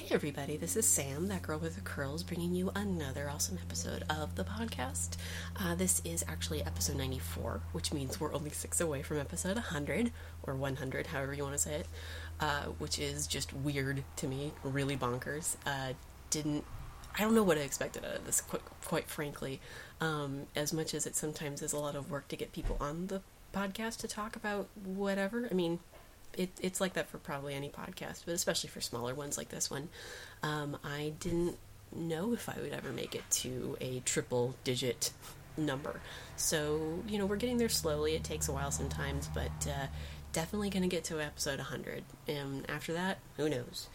Hey everybody, this is Sam, that girl with the curls, bringing you another awesome episode of the podcast. Uh, this is actually episode 94, which means we're only six away from episode 100, or 100, however you want to say it, uh, which is just weird to me, really bonkers. Uh, didn't, I don't know what I expected out of this, quite, quite frankly, um, as much as it sometimes is a lot of work to get people on the podcast to talk about whatever. I mean, it, it's like that for probably any podcast, but especially for smaller ones like this one. Um, I didn't know if I would ever make it to a triple digit number. So, you know, we're getting there slowly. It takes a while sometimes, but uh, definitely going to get to episode 100. And after that, who knows?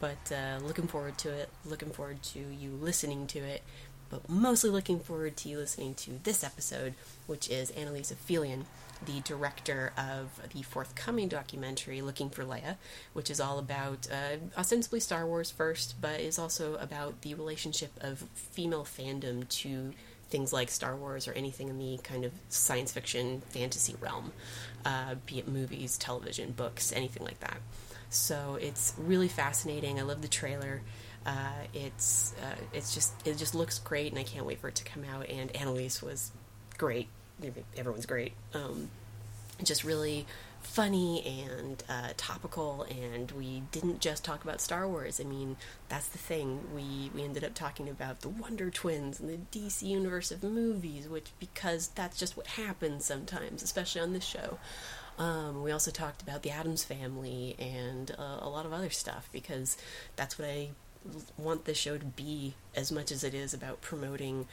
But uh, looking forward to it. Looking forward to you listening to it. But mostly looking forward to you listening to this episode, which is Annalise Ophelian the director of the forthcoming documentary Looking for Leia, which is all about uh, ostensibly Star Wars first, but is also about the relationship of female fandom to things like Star Wars or anything in the kind of science fiction fantasy realm, uh, be it movies, television, books, anything like that. So it's really fascinating. I love the trailer. Uh, it's uh, it's just it just looks great, and I can't wait for it to come out. And Annalise was great everyone's great. Um, just really funny and uh, topical, and we didn't just talk about Star Wars. I mean, that's the thing. We we ended up talking about the Wonder Twins and the DC universe of movies, which because that's just what happens sometimes, especially on this show. Um, we also talked about the Addams family and uh, a lot of other stuff because that's what I want this show to be as much as it is about promoting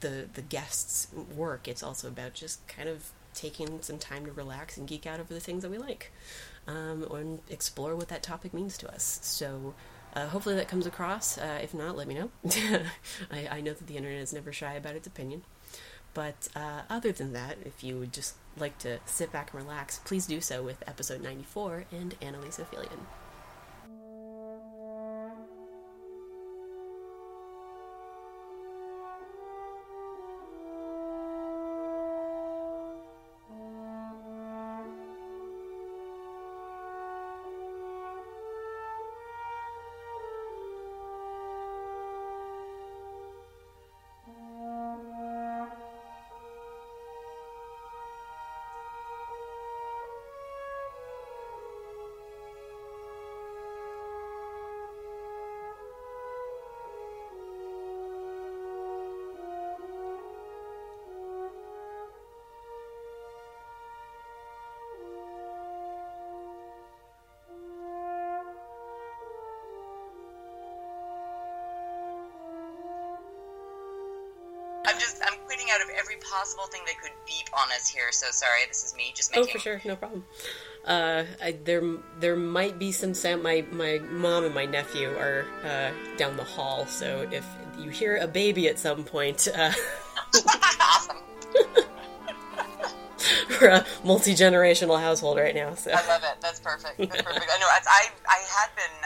the the guests' work. It's also about just kind of taking some time to relax and geek out over the things that we like, um, and explore what that topic means to us. So. Uh, hopefully that comes across. Uh, if not, let me know. I, I, know that the internet is never shy about its opinion. But uh, other than that, if you would just like to sit back and relax, please do so with episode 94 and Annalise Ophelian. I'm just I'm quitting out of every possible thing they could beep on us here. So sorry, this is me just making. Oh, for sure, no problem. Uh, I, there there might be some sound. My my mom and my nephew are uh, down the hall, so if you hear a baby at some point, uh, awesome. we're a multi generational household right now. So I love it. That's perfect. That's perfect. I know. I I had been.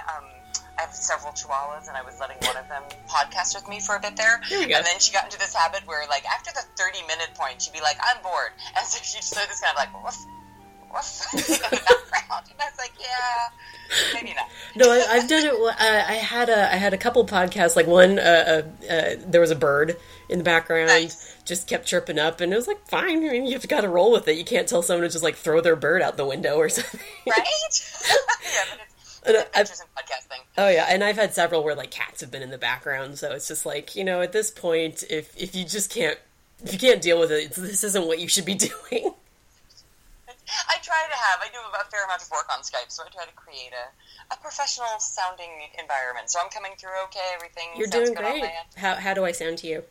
Several chihuahuas, and I was letting one of them podcast with me for a bit there. there and then she got into this habit where, like, after the 30 minute point, she'd be like, I'm bored. And so she just started this kind of like, woof, woof, in the background. And I was like, yeah, maybe not. no, I, have done it. Uh, I had a I had a couple podcasts. Like one, uh, uh, uh, there was a bird in the background, nice. just kept chirping up, and it was like fine. I mean, you've got to roll with it. You can't tell someone to just like throw their bird out the window or something, right? yeah, but it's adventures in podcasting. Oh yeah, and I've had several where like cats have been in the background, so it's just like you know, at this point, if if you just can't if you can't deal with it, this isn't what you should be doing. I try to have. I do a fair amount of work on Skype, so I try to create a, a professional sounding environment. So I'm coming through okay. Everything you're doing great. How how do I sound to you?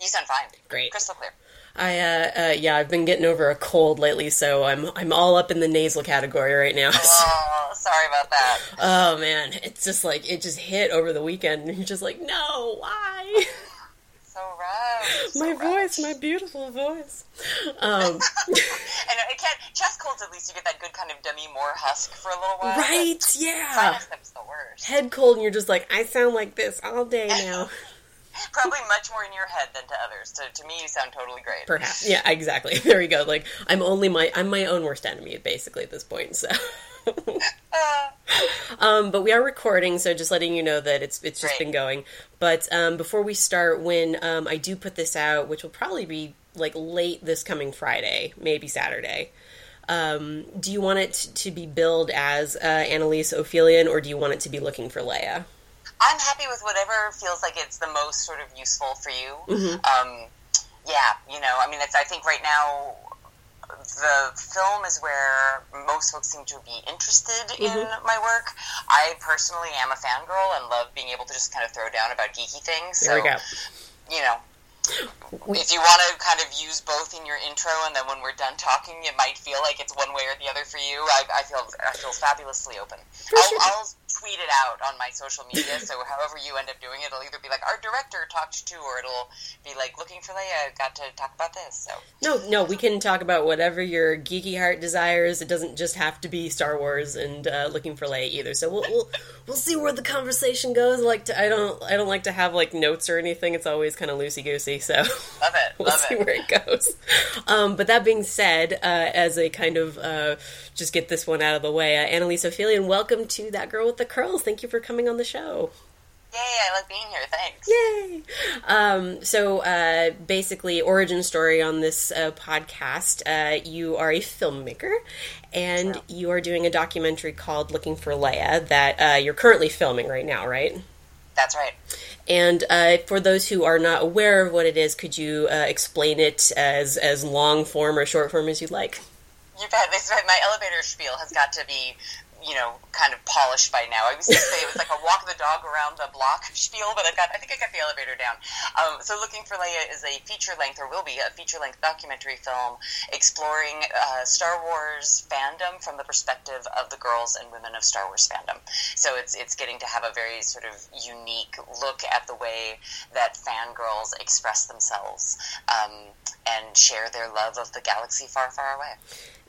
You sound fine. Great, crystal clear. I uh, uh, yeah, I've been getting over a cold lately, so I'm I'm all up in the nasal category right now. Oh, sorry about that. Oh man, it's just like it just hit over the weekend, and you're just like, no, why? So rough. So my rough. voice, my beautiful voice. Um, and it can't chest colds. At least you get that good kind of Demi Moore husk for a little while. Right? Yeah. Sinus the worst. Head cold, and you're just like, I sound like this all day now. Probably much more in your head than to others. To, to me, you sound totally great. Perhaps. Yeah, exactly. There we go. Like I'm only my I'm my own worst enemy basically at this point. So. um, but we are recording, so just letting you know that it's it's just Great. been going. But um, before we start, when um, I do put this out, which will probably be like late this coming Friday, maybe Saturday. Um, do you want it to be billed as uh, Annalise Ophelian, or do you want it to be looking for Leia? I'm happy with whatever feels like it's the most sort of useful for you. Mm-hmm. Um, yeah, you know, I mean, it's. I think right now the film is where most folks seem to be interested in Mm-hmm. my work. I personally am a fangirl and love being able to just kind of throw down about geeky things. There so, we go. you know, if you want to kind of use both in your intro, and then when we're done talking, it might feel like it's one way or the other for you. I, I feel I feel fabulously open. I'll, sure. I'll tweet it out on my social media. So however you end up doing it, it'll either be like our director talked to, or it'll be like looking for Leia. Got to talk about this. So No, no, we can talk about whatever your geeky heart desires. It doesn't just have to be Star Wars and uh, looking for Leia either. So we'll we'll, we'll see where the conversation goes. Like to, I don't I don't like to have like notes or anything. It's always kind of loosey goosey. So love it. we'll Love see it. where it goes. Um, but that being said, uh, as a kind of uh, just get this one out of the way, uh, Annalise Ophelian, welcome to that girl with the curls. Thank you for coming on the show. Yay! I love being here. Thanks. Yay! Um, so, uh, basically, origin story on this uh, podcast. Uh, you are a filmmaker, and you are doing a documentary called "Looking for Leia" that uh, you're currently filming right now, right? That's right. And uh, for those who are not aware of what it is, could you uh, explain it as as long form or short form as you'd like? You bet. This, my elevator spiel has got to be, you know, kind of polished by now. I used to say it was like a walk the dog around the block spiel, but I got, I think I got the elevator down. Um, so, Looking for Leia is a feature length, or will be a feature length documentary film exploring uh, Star Wars fandom from the perspective of the girls and women of Star Wars fandom. So, it's it's getting to have a very sort of unique look at the way that fangirls express themselves um, and share their love of the galaxy far, far away.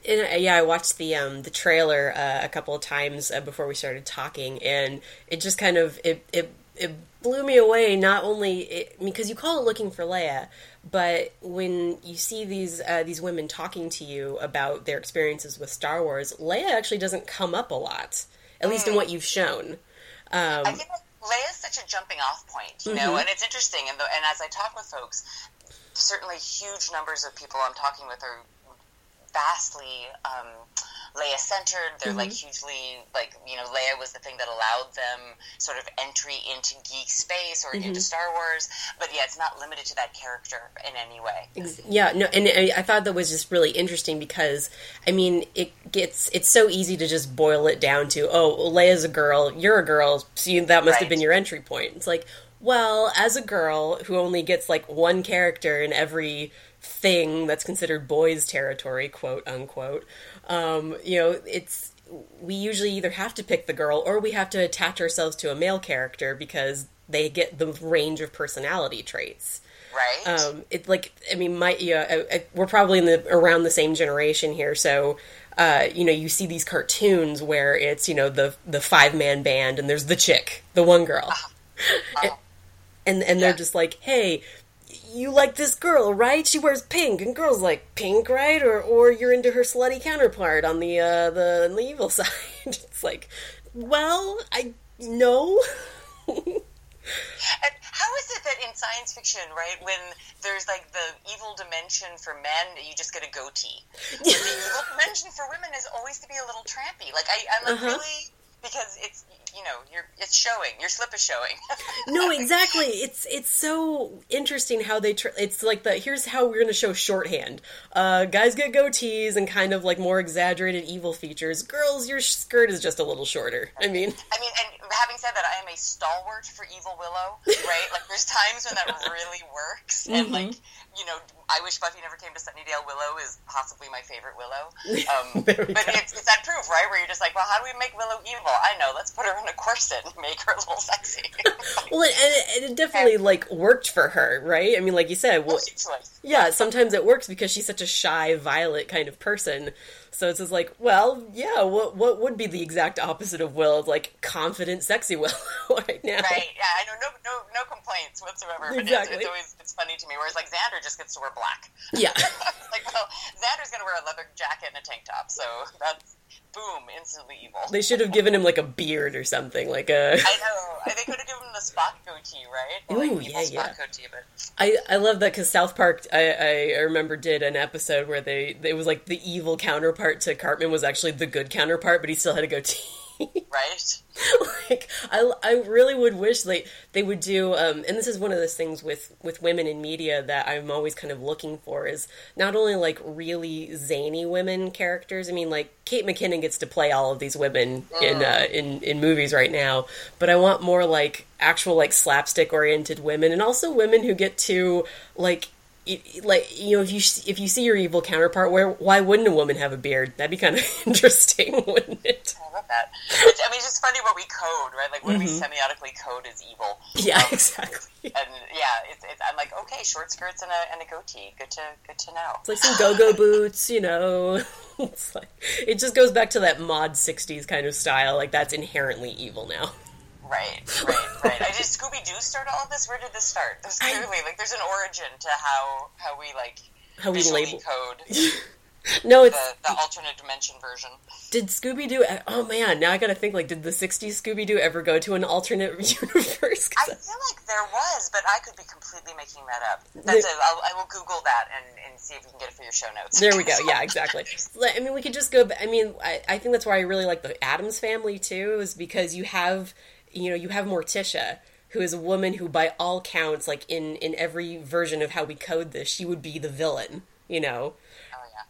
And, yeah, I watched the um, the trailer uh, a couple of times uh, before we started talking, and it just kind of it it, it blew me away. Not only it, because you call it looking for Leia, but when you see these uh, these women talking to you about their experiences with Star Wars, Leia actually doesn't come up a lot, at least in what you've shown. I Um, think Leia's such a jumping off point, you know, and it's interesting. And, the, and as I talk with folks, certainly huge numbers of people I'm talking with are vastly um, Leia centered. They're like hugely like you know Leia was the thing that allowed them sort of entry into geek space or into Star Wars. But yeah, it's not limited to that character in any way. Yeah, no, and I I thought that was just really interesting because I mean, it gets it's so easy to just boil it down to oh, Leia's a girl, you're a girl, so you, that must have been your entry point. It's like, well, as a girl who only gets like one character in every thing that's considered boys' territory, quote unquote, um, you know, it's we usually either have to pick the girl or we have to attach ourselves to a male character because they get the range of personality traits. Right? um, it like I mean, my yeah, I, I, we're probably in the around the same generation here, so uh, you know, you see these cartoons where it's you know the the five man band and there's the chick, the one girl, and and, and they're just like, hey. You like this girl, right? She wears pink, and girls like pink, right? Or, or you're into her slutty counterpart on the uh, the, the evil side. it's like, well, I no. And how is it that in science fiction, right, when there's like the evil dimension for men, you just get a goatee? the evil dimension for women is always to be a little trampy. Like I, I'm like Uh-huh. really because it's you know you're it's showing. Your slip is showing. no exactly. It's it's so interesting how they tr- it's like the here's how we're going to show shorthand. Uh guys get goatees and kind of like more exaggerated evil features. Girls your skirt is just a little shorter. I mean. I mean, and having said that, I am a stalwart for Evil Willow, right? like, there's times when that really works, and like, you know, I wish Buffy never came to Sunnydale. Willow is possibly my favorite Willow, um, but it's, it's that proof, right? Where you're just like, well, how do we make Willow evil? I know, let's put her in a corset and make her a little sexy. well it, and, it, and it definitely like worked for her right i mean like you said well yeah sometimes it works because she's such a shy violet kind of person So it's just like, well, yeah, what what would be the exact opposite of Will? Like confident, sexy Will right now. Right. Yeah, I know no no no complaints whatsoever. But Exactly. it's, it's always it's funny to me. Whereas like Xander just gets to wear black. Yeah. like well, Xander's gonna wear a leather jacket and a tank top, so that's boom, instantly evil. They should have given him like a beard or something, like a. I know. They could have given him the Spock goatee, right? Or, like, Ooh, yeah, Spock yeah. goatee, but I, I love that because South Park I, I remember did an episode where they it was like the evil counterpart to Cartman was actually the good counterpart, but he still had a goatee. right. like I, I really would wish they they would do um, and this is one of those things with with women in media that I'm always kind of looking for is not only like really zany women characters I mean like Kate McKinnon gets to play all of these women in uh, in in movies right now but I want more like actual like slapstick oriented women and also women who get to like like you know if you if you see your evil counterpart where why wouldn't a woman have a beard that'd be kind of interesting wouldn't it I love that. It's, I mean, it's just funny what we code, right? Like what we Mm-hmm. semiotically code as evil. yeah exactly And yeah, it's, it's, I'm like, okay, short skirts and a, and a goatee. Good to good to know. It's like some go-go boots, you know. It's like it just goes back to that mod '60s kind of style. Like that's inherently evil now. Right, right, right. I did Scooby Doo start all of this? Where did this start? There's clearly like there's an origin to how how we like How we label. code No, it's the, the alternate dimension version. did Scooby Doo? Oh man, now I gotta think. Like, did the '60s Scooby Doo ever go to an alternate universe? I feel like there was, but I could be completely making that up. That's The- it. I'll, I will Google that and, and see if we can get it for your show notes. There we go. Yeah, exactly. I mean, we could just go. I mean, I, I think that's why I really like the Addams family too, is because you have, you know, you have Morticia, who is a woman who, by all counts, like in in every version of how we code this, she would be the villain. You know.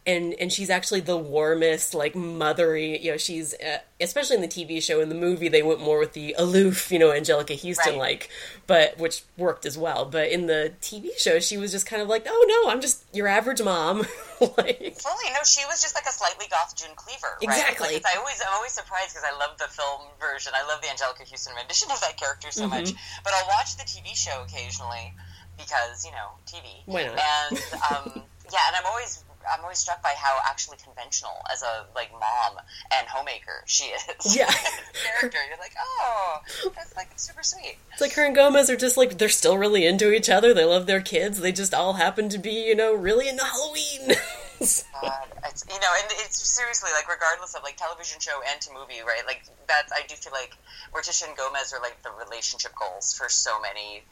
And and she's actually the warmest like mothery you know she's uh, especially in the tv show in the movie they went more with the aloof you know Anjelica Huston Right. like but which worked as well but in the tv show she was just kind of like oh no i'm just your average mom like Fully, no, she was just like a slightly goth June Cleaver. Right? Exactly. Like, I always, I'm always surprised because I love the film version. I love the Anjelica Huston rendition of that character so much. Mm-hmm. But I'll watch the TV show occasionally because you know TV. Why not? And um, yeah, and I'm always. I'm always struck by how actually conventional as a like mom and homemaker she is. Yeah. Character. You're like, oh, that's like super sweet. it's like her and gomez are just like they're still really into each other they love their kids they just all happen to be you know really into halloween God, it's you know, and it's seriously like regardless of like television show and to movie, right? Like that, I do feel like Morticia and Gomez are like the relationship goals for so many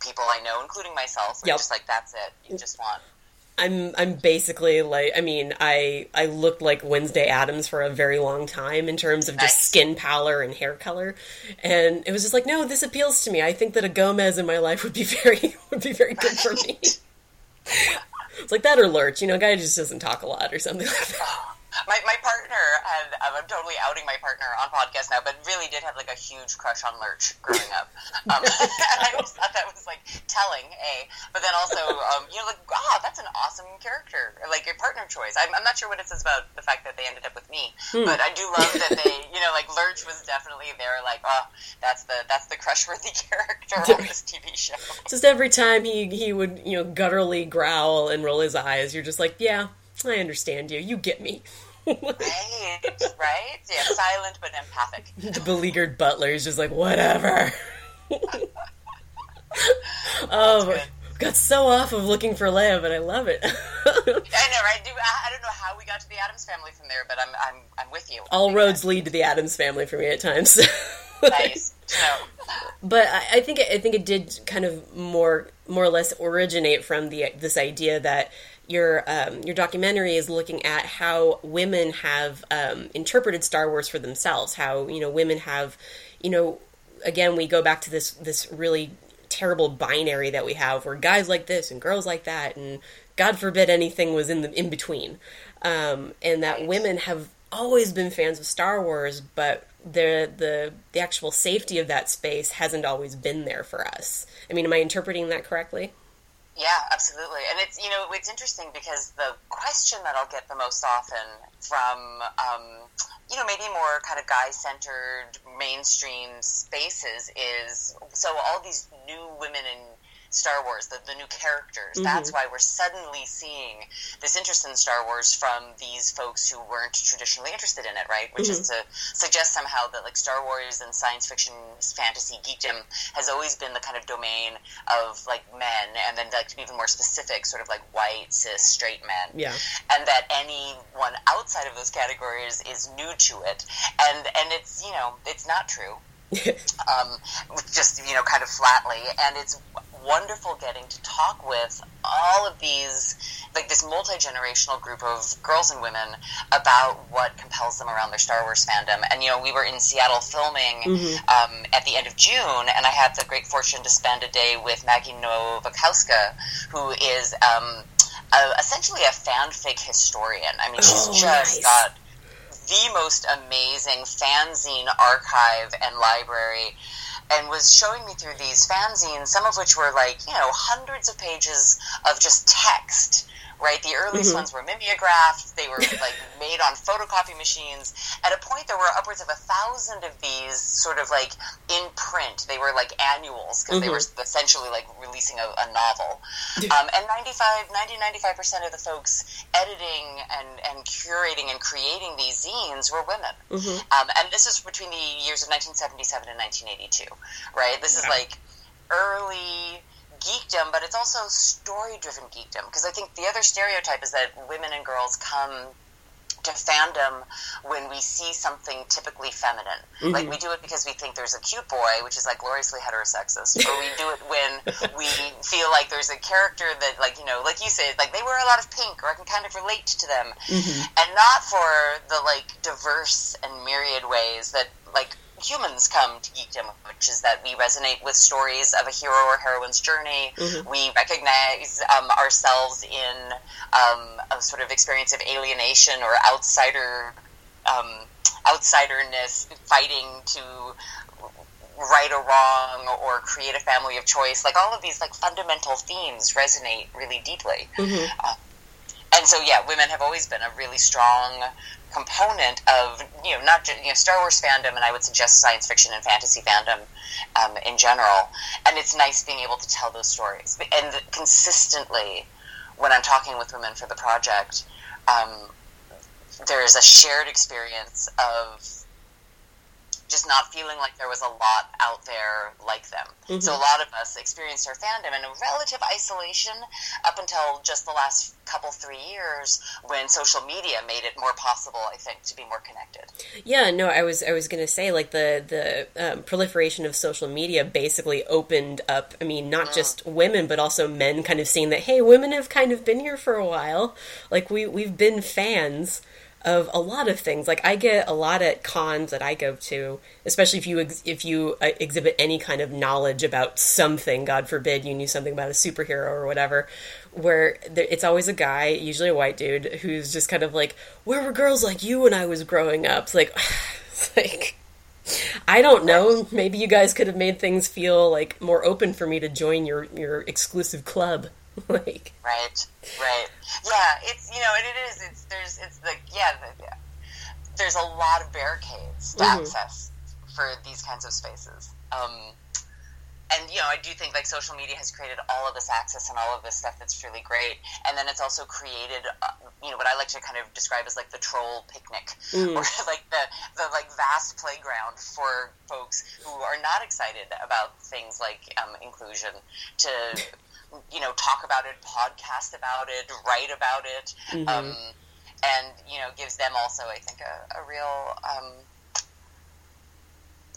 people I know, including myself. We're Yep. just like that's it. You just want I'm I'm basically like I mean I I looked like Wednesday Addams for a very long time in terms of just Nice. skin pallor and hair color, and it was just like no, this appeals to me. I think that a Gomez in my life would be very would be very good for me. it's like that or Lurch, you know, a guy just doesn't talk a lot or something like that. my my partner had. I'm totally outing my partner on podcast now, but really did have like a huge crush on Lurch growing up. Um, and I always thought that was like telling, a. But then also, um, you know, like ah, that's an awesome character, or, like your partner choice. I'm, I'm not sure what it says about the fact that they ended up with me, but I do love that they, you know, like Lurch was definitely there. Like, oh, that's the that's the crushworthy character on this TV show. Just every time he he would you know gutturally growl and roll his eyes, you're just like yeah, I understand you, you get me. Right, right, yeah, silent but empathic. the beleaguered butler is just like whatever. oh, good. got so off of looking for Leia, but I love it. I know, right? Do I, I don't know how we got to the Addams family from there, but I'm I'm I'm with you. All roads lead to the Addams family for me at times. nice know. but I, I think it, I think it did kind of more more or less originate from the this idea that your um, your documentary is looking at how women have um, interpreted Star Wars for themselves. How you know women have, you know, again we go back to this this really terrible binary that we have where guys like this and girls like that and God forbid anything was in the in between, um, and that women have always been fans of Star Wars, but the the the actual safety of that space hasn't always been there for us. I mean, am I interpreting that correctly? Yeah, absolutely. And it's you know it's interesting because the question that I'll get the most often from um, you know maybe more kind of guy centered mainstream spaces is so all these new women in Star Wars, the, the new characters. Mm-hmm. That's why we're suddenly seeing this interest in Star Wars from these folks who weren't traditionally interested in it, right? Which mm-hmm. is to suggest somehow that like Star Wars and science fiction, fantasy, geekdom has always been the kind of domain of like men, and then like to be even more specific, sort of like white cis straight men. Yeah. And that anyone outside of those categories is new to it, and and it's you know it's not true. um, just you know, kind of flatly, and it's wonderful getting to talk with all of these, like this multi generational group of girls and women about what compels them around their Star Wars fandom. And you know, we were in Seattle filming mm-hmm. um, at the end of June, and I had the great fortune to spend a day with Maggie Nowakowska, who is um, a, essentially a fanfic historian. I mean, she's oh, just nice. got the most amazing fanzine archive and library and was showing me through these fanzines, some of which were like, you know, hundreds of pages of just text right? The earliest mm-hmm. ones were mimeographed. They were like made on photocopy machines. At a point, there were upwards of a thousand of these, sort of like in print. They were like annuals because mm-hmm. they were mm-hmm. essentially like releasing a, a novel. Um, and 95, 90, 95 percent of the folks editing and, and curating and creating these zines were women. Mm-hmm. Um, and this is between the years of 1977 and 1982, right? This yeah. is like early geekdom, but it's also story driven geekdom. Because I think the other stereotype is that women and girls come to fandom when we see something typically feminine. Mm-hmm. Like we do it because we think there's a cute boy, which is like gloriously heterosexist, or we do it when we feel like there's a character that, like you know, like you said, like they wear a lot of pink, or I can kind of relate to them, mm-hmm. and not for the like diverse and myriad ways that like humans come to geekdom, which is that we resonate with stories of a hero or heroine's journey. Mm-hmm. We recognize um, ourselves in um, a sort of experience of alienation or outsider um, outsiderness, fighting to right or wrong or create a family of choice. Like all of these like fundamental themes resonate really deeply. Mm-hmm. Uh, and so yeah, women have always been a really strong component of you know not just you know Star Wars fandom, and I would suggest science fiction and fantasy fandom um, in general. And it's nice being able to tell those stories and consistently when I'm talking with women for the project. Um, there is a shared experience of just not feeling like there was a lot out there like them. Mm-hmm. So a lot of us experienced our fandom in a relative isolation up until just the last couple three years when social media made it more possible i think to be more connected yeah no i was i was going to say like the the um, proliferation of social media basically opened up i mean not mm. just women but also men kind of seeing that hey women have kind of been here for a while like we we've been fans of a lot of things. Like I get a lot at cons that I go to, especially if you ex- if you uh, exhibit any kind of knowledge about something. God forbid you knew something about a superhero or whatever. Where there, it's always a guy, usually a white dude, who's just kind of like, "Where were girls like you when I was growing up?" It's like, it's like. I don't know. Maybe you guys could have made things feel like more open for me to join your your exclusive club. like right, right, yeah. It's you know, and it is. It's there's it's the yeah. The, there's a lot of barricades to mm-hmm. access for these kinds of spaces. Um, and you know, I do think like social media has created all of this access and all of this stuff that's really great. And then it's also created, uh, you know, what I like to kind of describe as like the troll picnic, mm. or like the the like vast playground for folks who are not excited about things like um, inclusion to you know, talk about it, podcast about it, write about it, mm-hmm. um, and you know, gives them also, I think, a, a real um,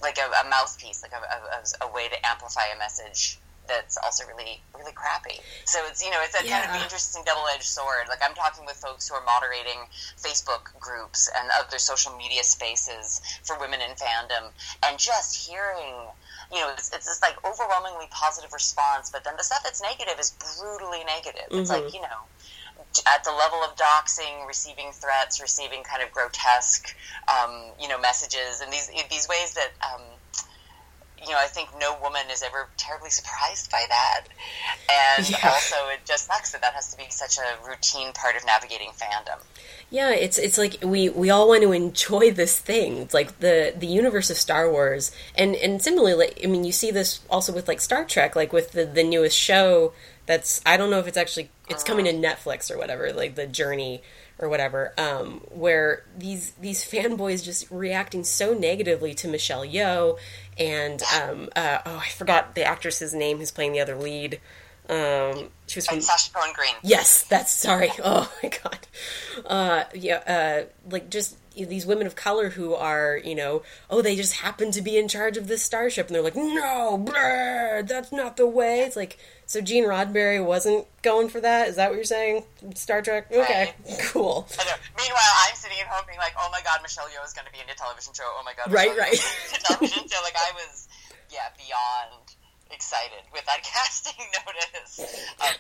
like a, a, mouthpiece, like a, a, a, way to amplify a message that's also really really crappy. So it's you know it's a yeah. kind of interesting double edged sword. Like I'm talking with folks who are moderating Facebook groups and other social media spaces for women in fandom, and just hearing you know, it's, it's this like overwhelmingly positive response, but then the stuff that's negative is brutally negative. Mm-hmm. It's like, mm-hmm. you know, at the level of doxing, receiving threats, receiving kind of grotesque, um, you know, messages, and these these ways that, um, you know, I think no woman is ever terribly surprised by that, and yeah. also it just sucks that that has to be such a routine part of navigating fandom. Yeah, it's it's like we we all want to enjoy this thing. It's like the the universe of Star Wars, and and similarly, like, I mean, you see this also with like Star Trek, like with the the newest show. That's I don't know if it's actually it's coming to Netflix or whatever, like the Journey or whatever, um, where these these fanboys just reacting so negatively to Michelle Yeoh and um, uh, oh I forgot the actress's name who's playing the other lead. Um, she was from And Sonequa Martin Green. Yes, that's sorry. Oh my god. Uh, yeah, uh, like just these women of color who are, you know, oh, they just happen to be in charge of this starship, and they're like, no, brr, that's not the way. It's like, so Gene Roddenberry wasn't going for that. Is that what you're saying? Star Trek. Okay, cool. I know. Meanwhile, I'm sitting at home being like, "Oh my god, Michelle Yeoh is going to be in a television show." Oh my god, Right, Michelle right. Yeoh is in a television show. Like I was, yeah, beyond excited with that casting notice. Um,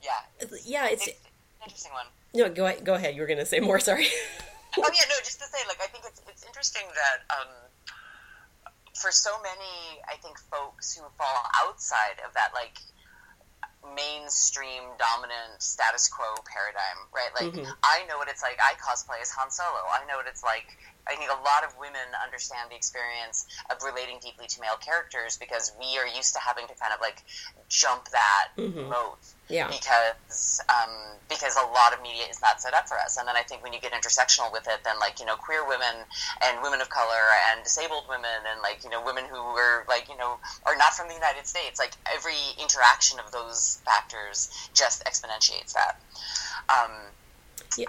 yeah, Yeah, it's it's an interesting one. no. Go go ahead. You were gonna say more. Sorry. oh yeah, no, just to say, like, I think it's it's interesting that um, for so many, I think folks who fall outside of that like mainstream dominant status quo paradigm, right? Like, Mhm. I know what it's like. I cosplay as Han Solo. I know what it's like. I think a lot of women understand the experience of relating deeply to male characters because we are used to having to kind of like jump that Mhm. moat Yeah. because um, because a lot of media is not set up for us. And then I think when you get intersectional with it, then like you know queer women and women of color and disabled women and like you know women who are like you know are not from the United States, like every interaction of those factors just exponentiates that. Um,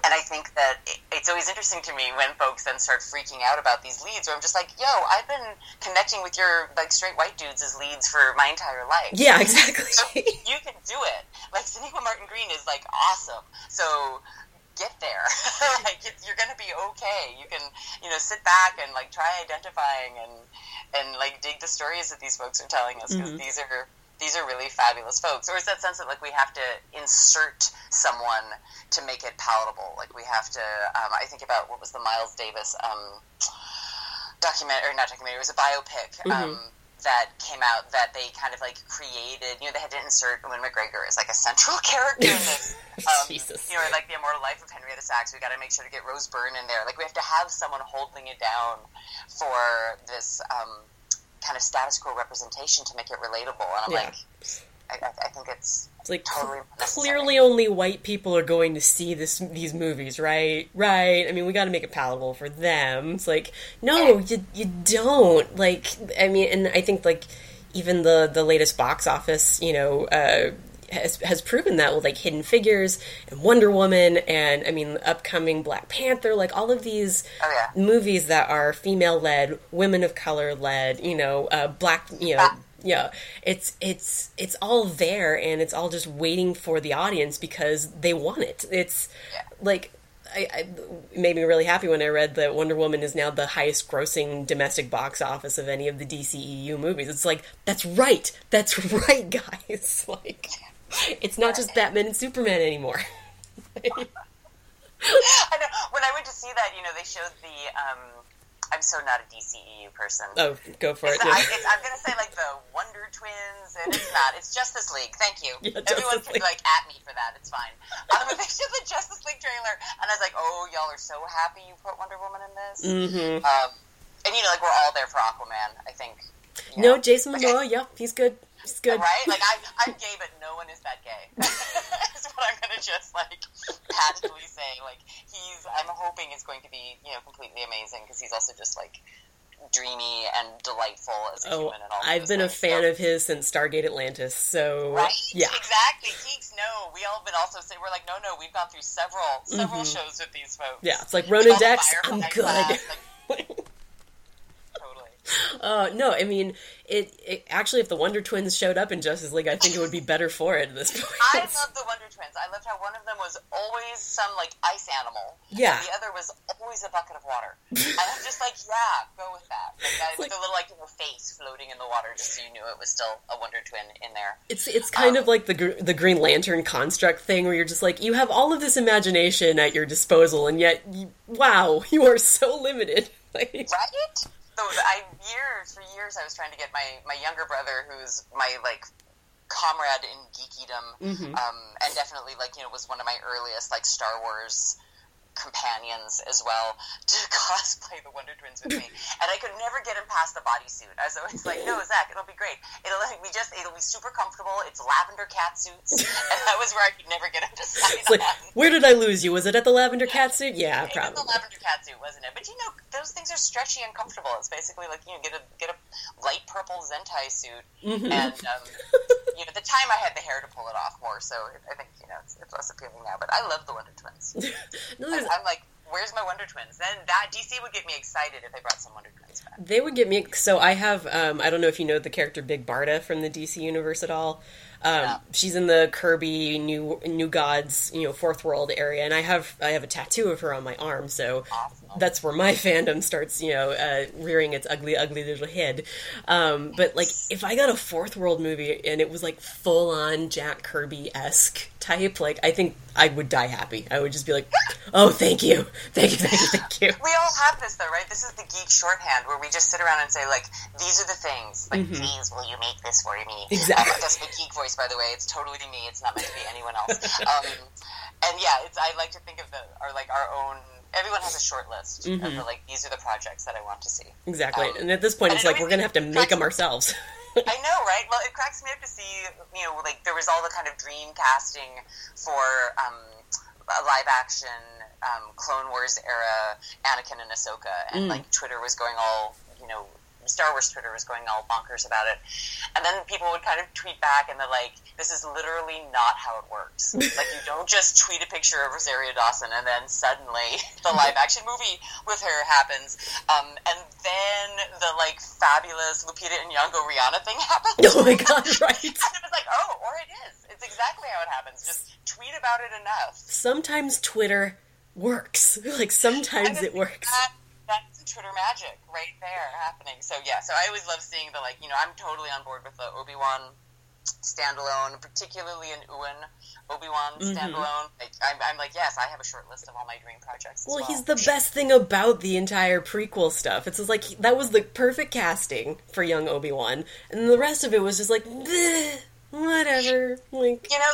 And I think that it, it's always interesting to me when folks then start freaking out about these leads, where I'm just like, yo, I've been connecting with your like straight white dudes as leads for my entire life. Yeah, So exactly. you can do it. Like Sonequa Martin Green is like awesome. So get there. like you're gonna be okay. You can you know sit back and like try identifying and and like dig the stories that these folks are telling us because Mhm. these are these are really fabulous folks. Or is that sense that like we have to insert someone to make it palatable? Like we have to. Um, I think about what was the Miles Davis um, document or not documentary? It was a biopic. Um, that came out that they kind of like created, you know, they had to insert Ewan McGregor as like a central character in this. Um, Jesus. You know, like the immortal life of Henrietta Lacks. We got to make sure to get Rose Byrne in there. Like we have to have someone holding it down for this um, kind of status quo representation to make it relatable. And I'm Yeah. like, I, I, think it's It's like totally clearly only white people are going to see this these movies, right? Right. I mean, we got to make it palatable for them. It's like, no, you you don't. Like, I mean, and I think like even the the latest box office, you know, uh, has has proven that with like Hidden Figures and Wonder Woman, and I mean, upcoming Black Panther, like all of these Oh, yeah. movies that are female led, women of color led, you know, uh, black, you know, Ah. yeah, it's it's it's all there, and it's all just waiting for the audience because they want it. It's Yeah. like. I, I, it made me really happy when I read that Wonder Woman is now the highest grossing domestic box office of any of the DCEU movies. It's like, that's right. That's right, guys. Like, it's not just Batman and Superman anymore. I know. When I went to see that, you know, they showed the. Um, I'm so not a DCEU person. oh, go for it. Yeah. I, it's, I'm gonna say like the Wonder Twins, and it's not. It's Justice League. Thank you. Yeah, Everyone Justice can League. like at me for that. It's fine. Um, they showed the Justice League trailer, and I was like, "Oh, y'all are so happy you put Wonder Woman in this." hmm Um, and you know, like we're all there for Aquaman. I think. you No. Jason Okay. Momoa, yeah, he's good. He's good. Right? Like I, I'm gay, but no one is that gay. Is what I'm gonna just like patently say. Like he's, I'm hoping is going to be, you know, completely amazing because he's also just like dreamy and delightful as a Oh, human. And all I've been a fan of his since Stargate Atlantis, so Right? yeah. Exactly. Geeks know. We all been also say we're like, no, no, we've gone through several several Mhm. shows with these folks. Yeah, it's like Ronon Dex, I'm class, good. like, totally. Uh, no, I mean, it, it. Actually, if the Wonder Twins showed up in Justice League, I think it would be better for it at this point. I love the Wonder Twins. I loved how one of them was always some like ice animal. Yeah. And the other was always a bucket of water. and I'm just like, yeah, go with that. Like that with like- a little like you know, face floating in the water, just so you knew it was still a Wonder Twin in there. It's it's kind Um, of like the Gr- the Green Lantern construct thing, where you're just like you have all of this imagination at your disposal, and yet, you, wow, you are so limited. Like, Right? So I years for years I was trying to get my my younger brother, who's my like comrade in geekydom, Mhm. um, and definitely like you know was one of my earliest like Star Wars companions as well to cosplay the Wonder Twins with me, and I could never get him past the bodysuit. I was always like, "No, Zach, it'll be great. It'll be just, it'll be super comfortable. It's lavender cat suits," and that was where I could never get him to sign It's like, where did I lose you? Was it at the lavender cat suit? Yeah, It was probably. the lavender cat suit, wasn't it? But you know, those things are stretchy and comfortable. It's basically like you know, get a get a light purple Zentai suit, Mm-hmm. and um, you know, at the time I had the hair to pull it off more, so I think you know it's, it's less appealing now. But I love the Wonder Twins. No, I'm like, where's my Wonder Twins? Then that DC would get me excited if they brought some Wonder Twins back. They would get me. So I have. Um, I don't know if you know the character Big Barda from the DC universe at all. Um, Yeah. She's in the Kirby New New Gods, you know, Fourth World area, and I have I have a tattoo of her on my arm. So Awesome. That's where my fandom starts, you know, uh, rearing its ugly, ugly little head. Um, but like, if I got a Fourth World movie and it was like full on Jack Kirby esque type, like I think I would die happy. I would just be like, oh, thank you, thank you, thank you, thank you. We all have this though, right? This is the geek shorthand where we just sit around and say like, these are the things. Like, please, will you make this for me? Mm-hmm. Exactly. Um, that's the geek voice, by the way. It's totally me. It's not meant to be anyone else. Um, and yeah, it's I like to think of the our like our own. Everyone has a short list of the, like these are the projects that I want to see. Exactly. Um, and at this point, it's like we're gonna have to make them ourselves. I know, right? Well, it cracks me up to see, you know, like there was all the kind of dream casting for um, a live action um, Clone Wars era Anakin and Ahsoka, and Mm. like Twitter was going all, you know, Star Wars Twitter was going all bonkers about it, and then people would kind of tweet back, and they're like, "This is literally not how it works. like you don't just tweet a picture of Rosario Dawson, and then suddenly the live action movie with her happens, um, and then the like fabulous Lupita and Nyong'o Rihanna thing happens." oh my god! Right. And it was like, oh, or it is. It's exactly how it happens. Just tweet about it enough. Sometimes Twitter works. Like sometimes it works. That, Twitter magic right there happening. So yeah, so I always love seeing the like, you know, I'm totally on board with the Obi Wan standalone, particularly an Ewan Obi Wan Mm-hmm. standalone. Like, I'm, I'm like, yes, I have a short list of all my dream projects. As well, Well, he's the best thing about the entire prequel stuff. It's just like that was the perfect casting for young Obi Wan, and the rest of it was just like, whatever. Like, You know,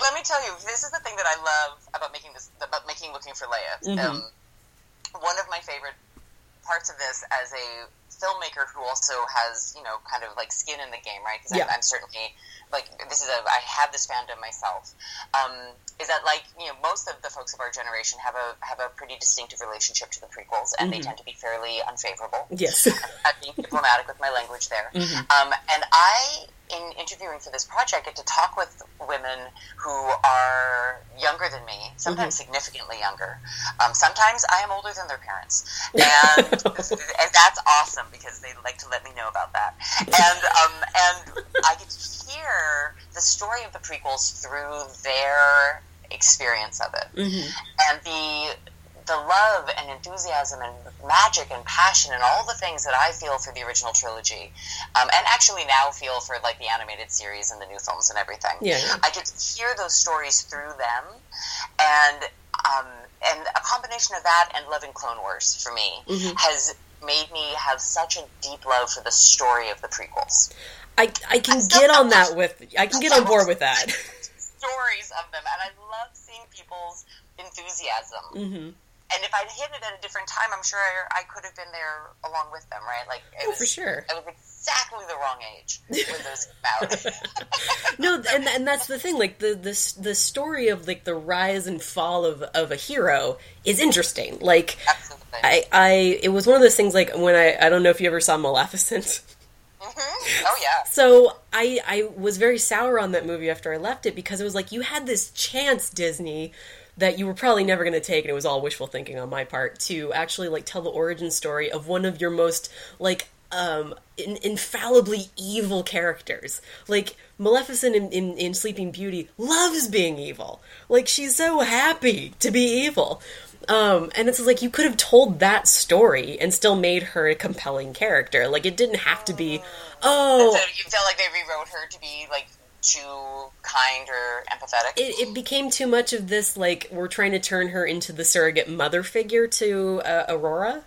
let me tell you, this is the thing that I love about making this, about making Looking for Leia. Mhm. Um, one of my favorite parts of this as a filmmaker who also has, you know, kind of like skin in the game, right? Because Yeah. I'm, I'm certainly like this is a I have this fandom myself. Um, is that like you know most of the folks of our generation have a have a pretty distinctive relationship to the prequels, and they tend to be fairly unfavorable. yes, I'm being diplomatic with my language there. Um, and I, in interviewing for this project, get to talk with women who are younger than me, sometimes significantly younger. Um, sometimes I am older than their parents, and and that's awesome because they like to let me know about that. And um, and I get to hear the story of the prequels through their experience of it and the the love and enthusiasm and magic and passion and all the things that I feel for the original trilogy, um, and actually now feel for like the animated series and the new films and everything. Yeah. I get to hear those stories through them, and um, and a combination of that and loving Clone Wars for me has made me have such a deep love for the story of the prequels. I I can get on that with I can get on board with that. stories of them, and I love seeing people's enthusiasm. hmm And if I'd hit it at a different time, I'm sure I, I could have been there along with them, right? Like, it Oh, was, for sure. I was exactly the wrong age when those came out. No, and and that's the thing. Like the the the story of like the rise and fall of of a hero is interesting. Like Absolutely. I I it was one of those things. Like when I I don't know if you ever saw Maleficent. hmm Oh, yeah. So I I was very sour on that movie after I left it because it was like you had this chance Disney that you were probably never going to take and it was all wishful thinking on my part to actually like tell the origin story of one of your most like um in, infallibly evil characters. Like maleficent in, in, in sleeping beauty loves being evil. Like she's so happy to be evil. Um, and it's like you could have told that story and still made her a compelling character. Like it didn't have to be, oh, So you felt like they rewrote her to be, like, too kind or empathetic? it, it became too much of this like we're trying to turn her into the surrogate mother figure to uh, aurora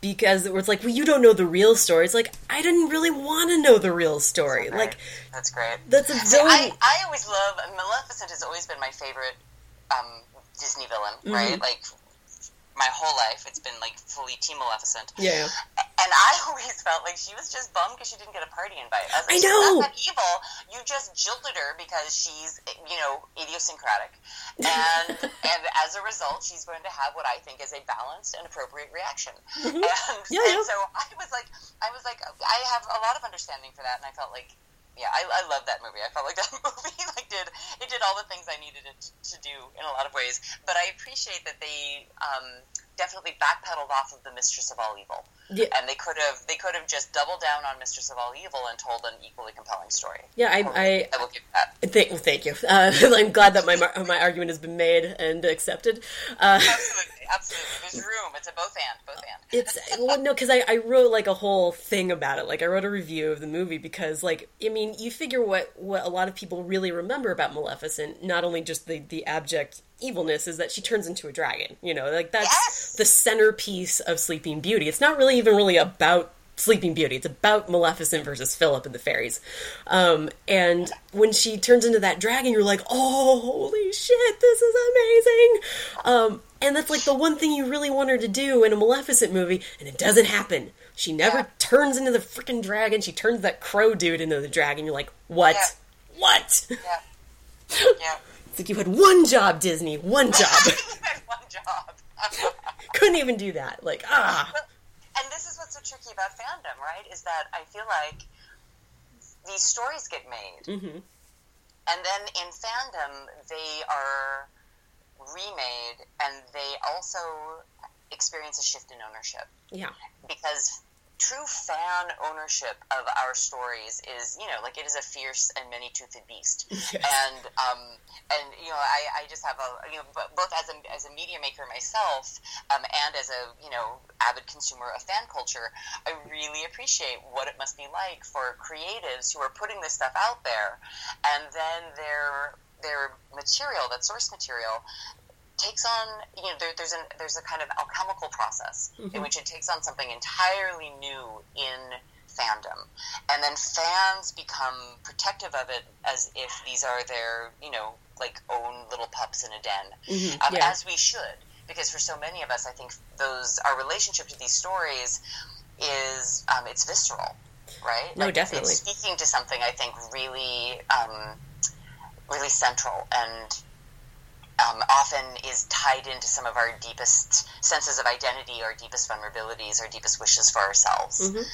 because it was like well you don't know the real story it's like i didn't really want to know the real story like That's great. that's a villain I, I always love Maleficent has always been my favorite um, Disney villain, Mm-hmm. right? Like my whole life. It's been like fully Team Maleficent. Yeah. And I always felt like she was just bummed because she didn't get a party invite. I, like, I know. Not that evil. You just jilted her because she's, you know, idiosyncratic. And and as a result, she's going to have what I think is a balanced and appropriate reaction. Mm-hmm. And, Yeah, and yeah. so I was like, I was like, I have a lot of understanding for that, and I felt like. Yeah, I, I love that movie. I felt like that movie like did it did all the things I needed it to do in a lot of ways. But I appreciate that they um, definitely backpedaled off of the Mistress of All Evil, Yeah. and they could have they could have just doubled down on Mistress of All Evil and told an equally compelling story. Yeah, I, I, I will give that. Thank, well, thank you. Uh, I'm glad that my mar- my argument has been made and accepted. Uh, Absolutely, absolutely. There's room. It's a both and, both and. it's well, no, because I, I wrote like a whole thing about it. Like I wrote a review of the movie because, like, I mean, you figure what what a lot of people really remember about Maleficent, not only just the the abject evilness, is that she turns into a dragon. You know, like that's Yes! the centerpiece of Sleeping Beauty. It's not really even really about Sleeping Beauty. It's about Maleficent versus Philip and the fairies. Um, and when she turns into that dragon, you're like, oh, holy shit, this is amazing. Um, and that's like the one thing you really want her to do in a Maleficent movie, and it doesn't happen. She never Yeah. turns into the freaking dragon. She turns that crow dude into the dragon. You're like, what? Yeah. What? Yeah, yeah. It's like you had one job, Disney, one job. one job. Couldn't even do that. Like, ah. and this is what's so tricky about fandom, right? Is that I feel like these stories get made, Mhm. and then in fandom they are remade, and they also experience a shift in ownership Yeah. because true fan ownership of our stories is you know like it is a fierce and many-toothed beast Yes. and um and you know I, I just have a you know both as a as a media maker myself um, and as a you know avid consumer of fan culture I really appreciate what it must be like for creatives who are putting this stuff out there and then their their material that source material takes on you know there, there's an there's a kind of alchemical process in which it takes on something entirely new in fandom. And then fans become protective of it as if these are their you know like own little pups in a den. Mhm, um, yeah. as we should because for so many of us i think those our relationship to these stories is um, it's visceral right? No, Like, definitely. it's speaking to something i think really um, really central and um, often is tied into some of our deepest senses of identity, our deepest vulnerabilities, our deepest wishes for ourselves Mm-hmm.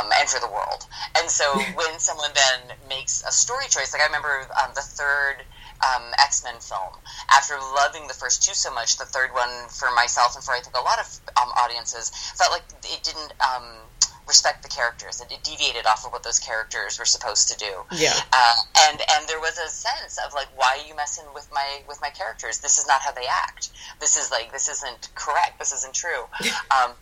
um, and for the world. And so when someone then makes a story choice, like I remember um, the third um, X Men film, after loving the first two so much, the third one for myself and for I think a lot of um, audiences felt like it didn't. Respect the characters and it deviated off of what those characters were supposed to do. Yeah. uh, and and there was a sense of like why are you messing with my with my characters? This is not how they act. This is like this isn't correct. This isn't true. Um,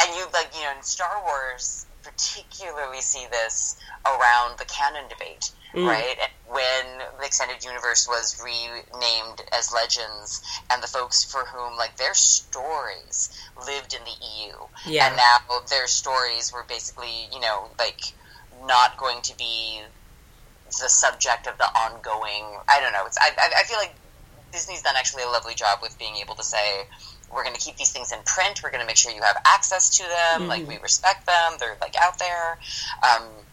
and you like you know in star wars particularly see this around the canon debate right and when the extended universe was renamed as legends and the folks for whom like their stories lived in the eu Yeah. and now their stories were basically you know like not going to be the subject of the ongoing. I don't know. It's I, I, I feel like Disney's done actually a lovely job with being able to say we're going to keep these things in print. We're going to make sure you have access to them. Like we respect them. They're like out there. Um,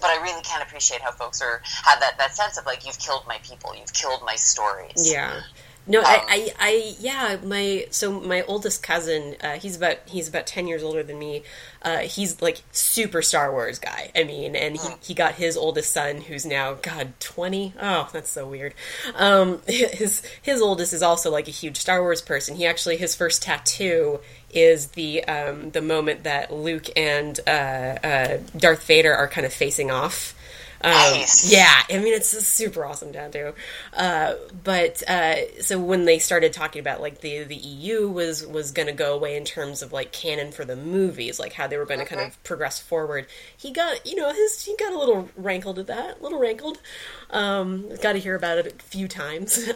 but I really can't appreciate how folks are have that, that sense of like you've killed my people, you've killed my stories. Yeah. No, I, I, I, yeah, my so my oldest cousin, uh, he's about he's about ten years older than me. Uh, he's like super Star Wars guy. I mean, and he, he got his oldest son, who's now God twenty. Oh, that's so weird. Um, his his oldest is also like a huge Star Wars person. He actually his first tattoo is the um, the moment that Luke and uh, uh, Darth Vader are kind of facing off. Um, Nice. Yeah, I mean it's a super awesome tattoo. Uh, but uh, so when they started talking about like the the EU was was going to go away in terms of like canon for the movies, like how they were going to kind of progress forward, he got you know his he got a little rankled at that, a little rankled. Um, got to hear about it a few times.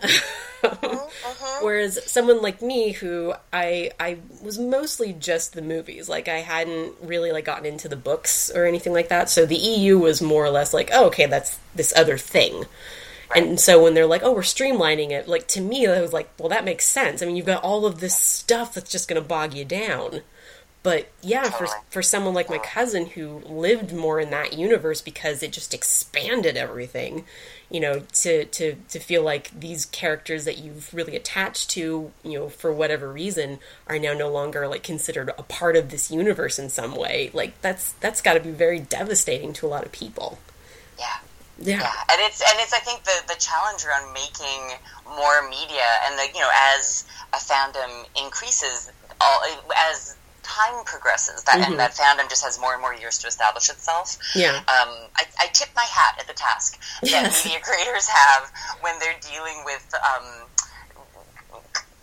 Whereas someone like me, who I I was mostly just the movies, like I hadn't really like gotten into the books or anything like that. So the EU was more or less like, oh, okay, that's this other thing. And so when they're like, "Oh, we're streamlining it," like to me, I was like, "Well, that makes sense." I mean, you've got all of this stuff that's just going to bog you down. But yeah, Totally. for for someone like my cousin who lived more in that universe because it just expanded everything, you know, to to to feel like these characters that you've really attached to, you know, for whatever reason, are now no longer like considered a part of this universe in some way. Like that's that's got to be very devastating to a lot of people. Yeah. Yeah. Yeah, and it's and it's I think the the challenge around making more media and the you know as a fandom increases, all as time progresses, that Mhm. and that fandom just has more and more years to establish itself. Yeah. Um, I, I tip my hat at the task that Yes. media creators have when they're dealing with um,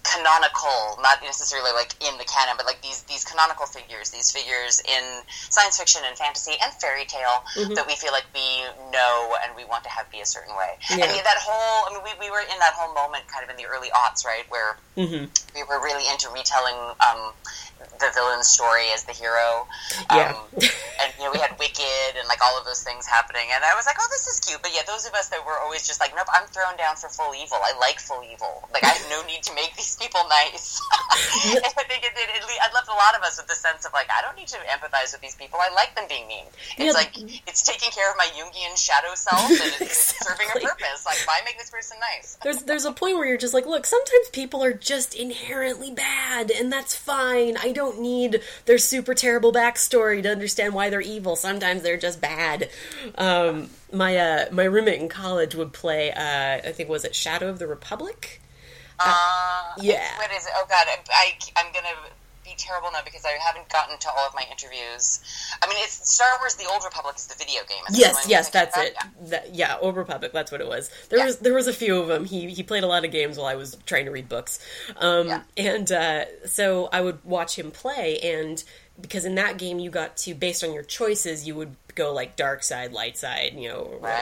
canonical, not necessarily like in the canon, but like these these canonical figures, these figures in science fiction and fantasy and fairy tale Mhm. that we feel like we know and we want to have be a certain way. Yeah. And that whole, I mean, we, we were in that whole moment kind of in the early aughts, right, where hmm we were really into retelling um, the villain's story as the hero. Um, Yeah. and you know, we had Wicked and like all of those things happening, and I was like, oh, this is cute. But yeah, those of us that were always just like, nope, I'm thrown down for full evil. I like full evil. Like I have no need to make these people nice. I think it did. It, le- I left a lot of us with the sense of like, I don't need to empathize with these people. I like them being mean. It's Yeah. like it's taking care of my Jungian shadow self, and it's, it's serving a purpose. Like, why make this person nice? there's there's a point where you're just like, look, sometimes people are just inherently bad, and that's fine. I don't need their super terrible backstory to understand why they're evil. Sometimes they're just bad. Um, my uh, my roommate in college would play. Uh, I think was it Shadow of the Republic. Uh, yeah. What is it? Oh God, I, I I'm gonna be terrible now because I haven't gotten to all of my interviews. I mean, it's Star Wars: The Old Republic is the video game. Is that the Yes, yes, that's it. about? That, yeah, Old Republic. That's what it was. There Yeah. was there was a few of them. He he played a lot of games while I was trying to read books, um, Yeah. and uh, so I would watch him play. And because in that game you got to based on your choices, you would go like dark side, light side, you know. Right.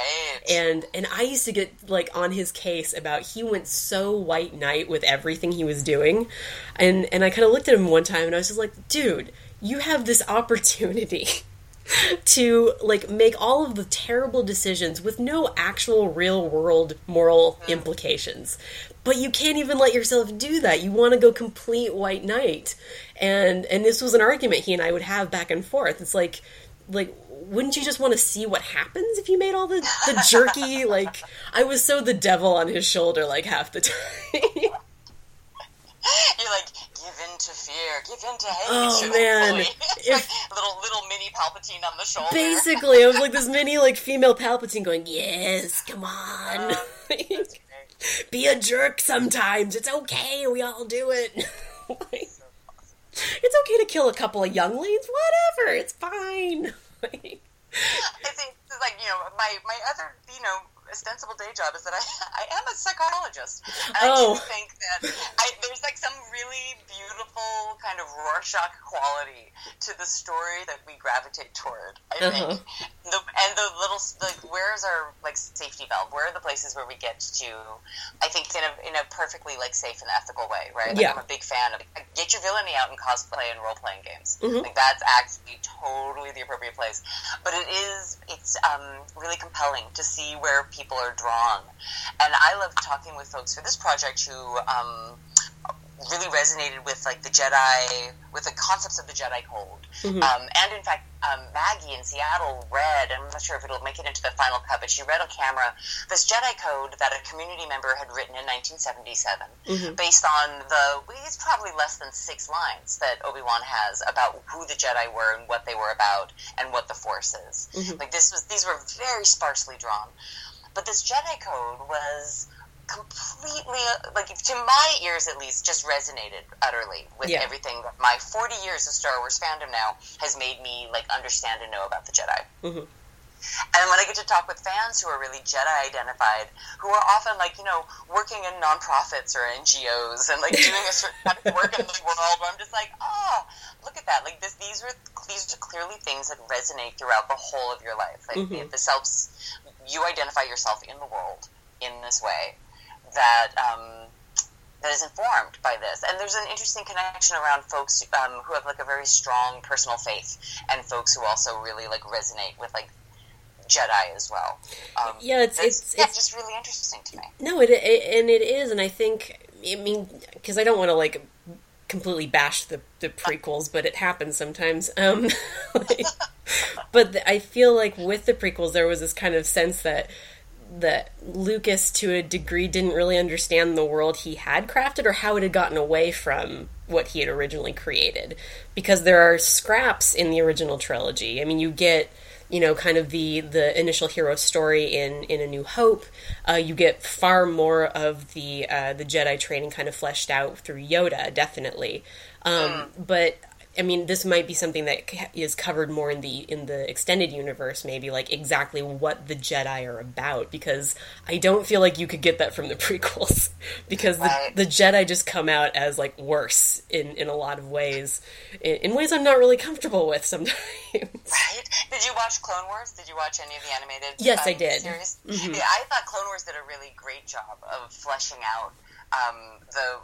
And and I used to get like on his case about he went so white knight with everything he was doing, and and I kind of looked at him one time and I was just like, dude, you have this opportunity to like make all of the terrible decisions with no actual real world moral mm-hmm. implications. But you can't even let yourself do that. You want to go complete white knight. And and this was an argument he and I would have back and forth. It's like like wouldn't you just want to see what happens if you made all the, the jerky like I was so the devil on his shoulder like half the time. You're like, give in to fear, give in to hate. Oh, man. If- like little little mini Palpatine on the shoulder. Basically, I was like this mini like female Palpatine going, "Yes, come on." Uh, great. be a jerk sometimes. It's okay. We all do it. Like, it's okay to kill a couple of younglings. Whatever. It's fine. I think like you know my my other you know ostensible day job is that I I am a psychologist. And Oh. I do think that I, there's like some really beautiful kind of Rorschach quality to the story that we gravitate toward. I Uh-huh. think the and the little like where's our like safety valve? Where are the places where we get to? I think in a in a perfectly like safe and ethical way, right? Like, Yeah. I'm a big fan of get your villainy out in cosplay and role playing games. Mhm. Like that's actually totally the appropriate place. But it is it's um, really compelling to see where people are drawn. And I love talking with folks for this project who um, really resonated with like the Jedi, with the concepts of the Jedi Code. Mhm. Um, and in fact, um, Maggie in Seattle read, I'm not sure if it'll make it into the final cut, but she read on camera this Jedi Code that a community member had written in 1977 Mhm. based on the, it's probably less than six lines that Obi-Wan has about who the Jedi were and what they were about and what the Force is. Mhm. Like this was, these were very sparsely drawn. But this Jedi Code was completely, like to my ears at least, just resonated utterly with Yeah. everything that my 40 years of Star Wars fandom now has made me like understand and know about the Jedi. Mhm. And when I get to talk with fans who are really Jedi identified, who are often like, you know, working in nonprofits or NGOs and like doing a certain kind of work in the world where I'm just like, oh, look at that. Like this, these are, these are clearly things that resonate throughout the whole of your life. Like the, Mhm. the selves, you identify yourself in the world in this way that, um, that is informed by this. And there's an interesting connection around folks um, who have like a very strong personal faith and folks who also really like resonate with like Jedi as well. Um, yeah, it's it's, yeah, it's just really interesting to me. No, it, it and it is, and I think I mean because I don't want to like completely bash the, the prequels, but it happens sometimes. Um, like, but the, I feel like with the prequels, there was this kind of sense that that Lucas, to a degree, didn't really understand the world he had crafted or how it had gotten away from what he had originally created, because there are scraps in the original trilogy. I mean, you get you know, kind of the the initial hero story in in A New Hope. Uh, you get far more of the uh, the Jedi training kind of fleshed out through Yoda, definitely. Um, mm. But I mean, this might be something that is covered more in the in the extended universe, maybe like exactly what the Jedi are about, because I don't feel like you could get that from the prequels, because right. the, the, Jedi just come out as like worse in in a lot of ways, in, in, ways I'm not really comfortable with sometimes. Right? Did you watch Clone Wars? Did you watch any of the animated? Yes, um, I did. Series? Mm-hmm. Yeah, I thought Clone Wars did a really great job of fleshing out um, the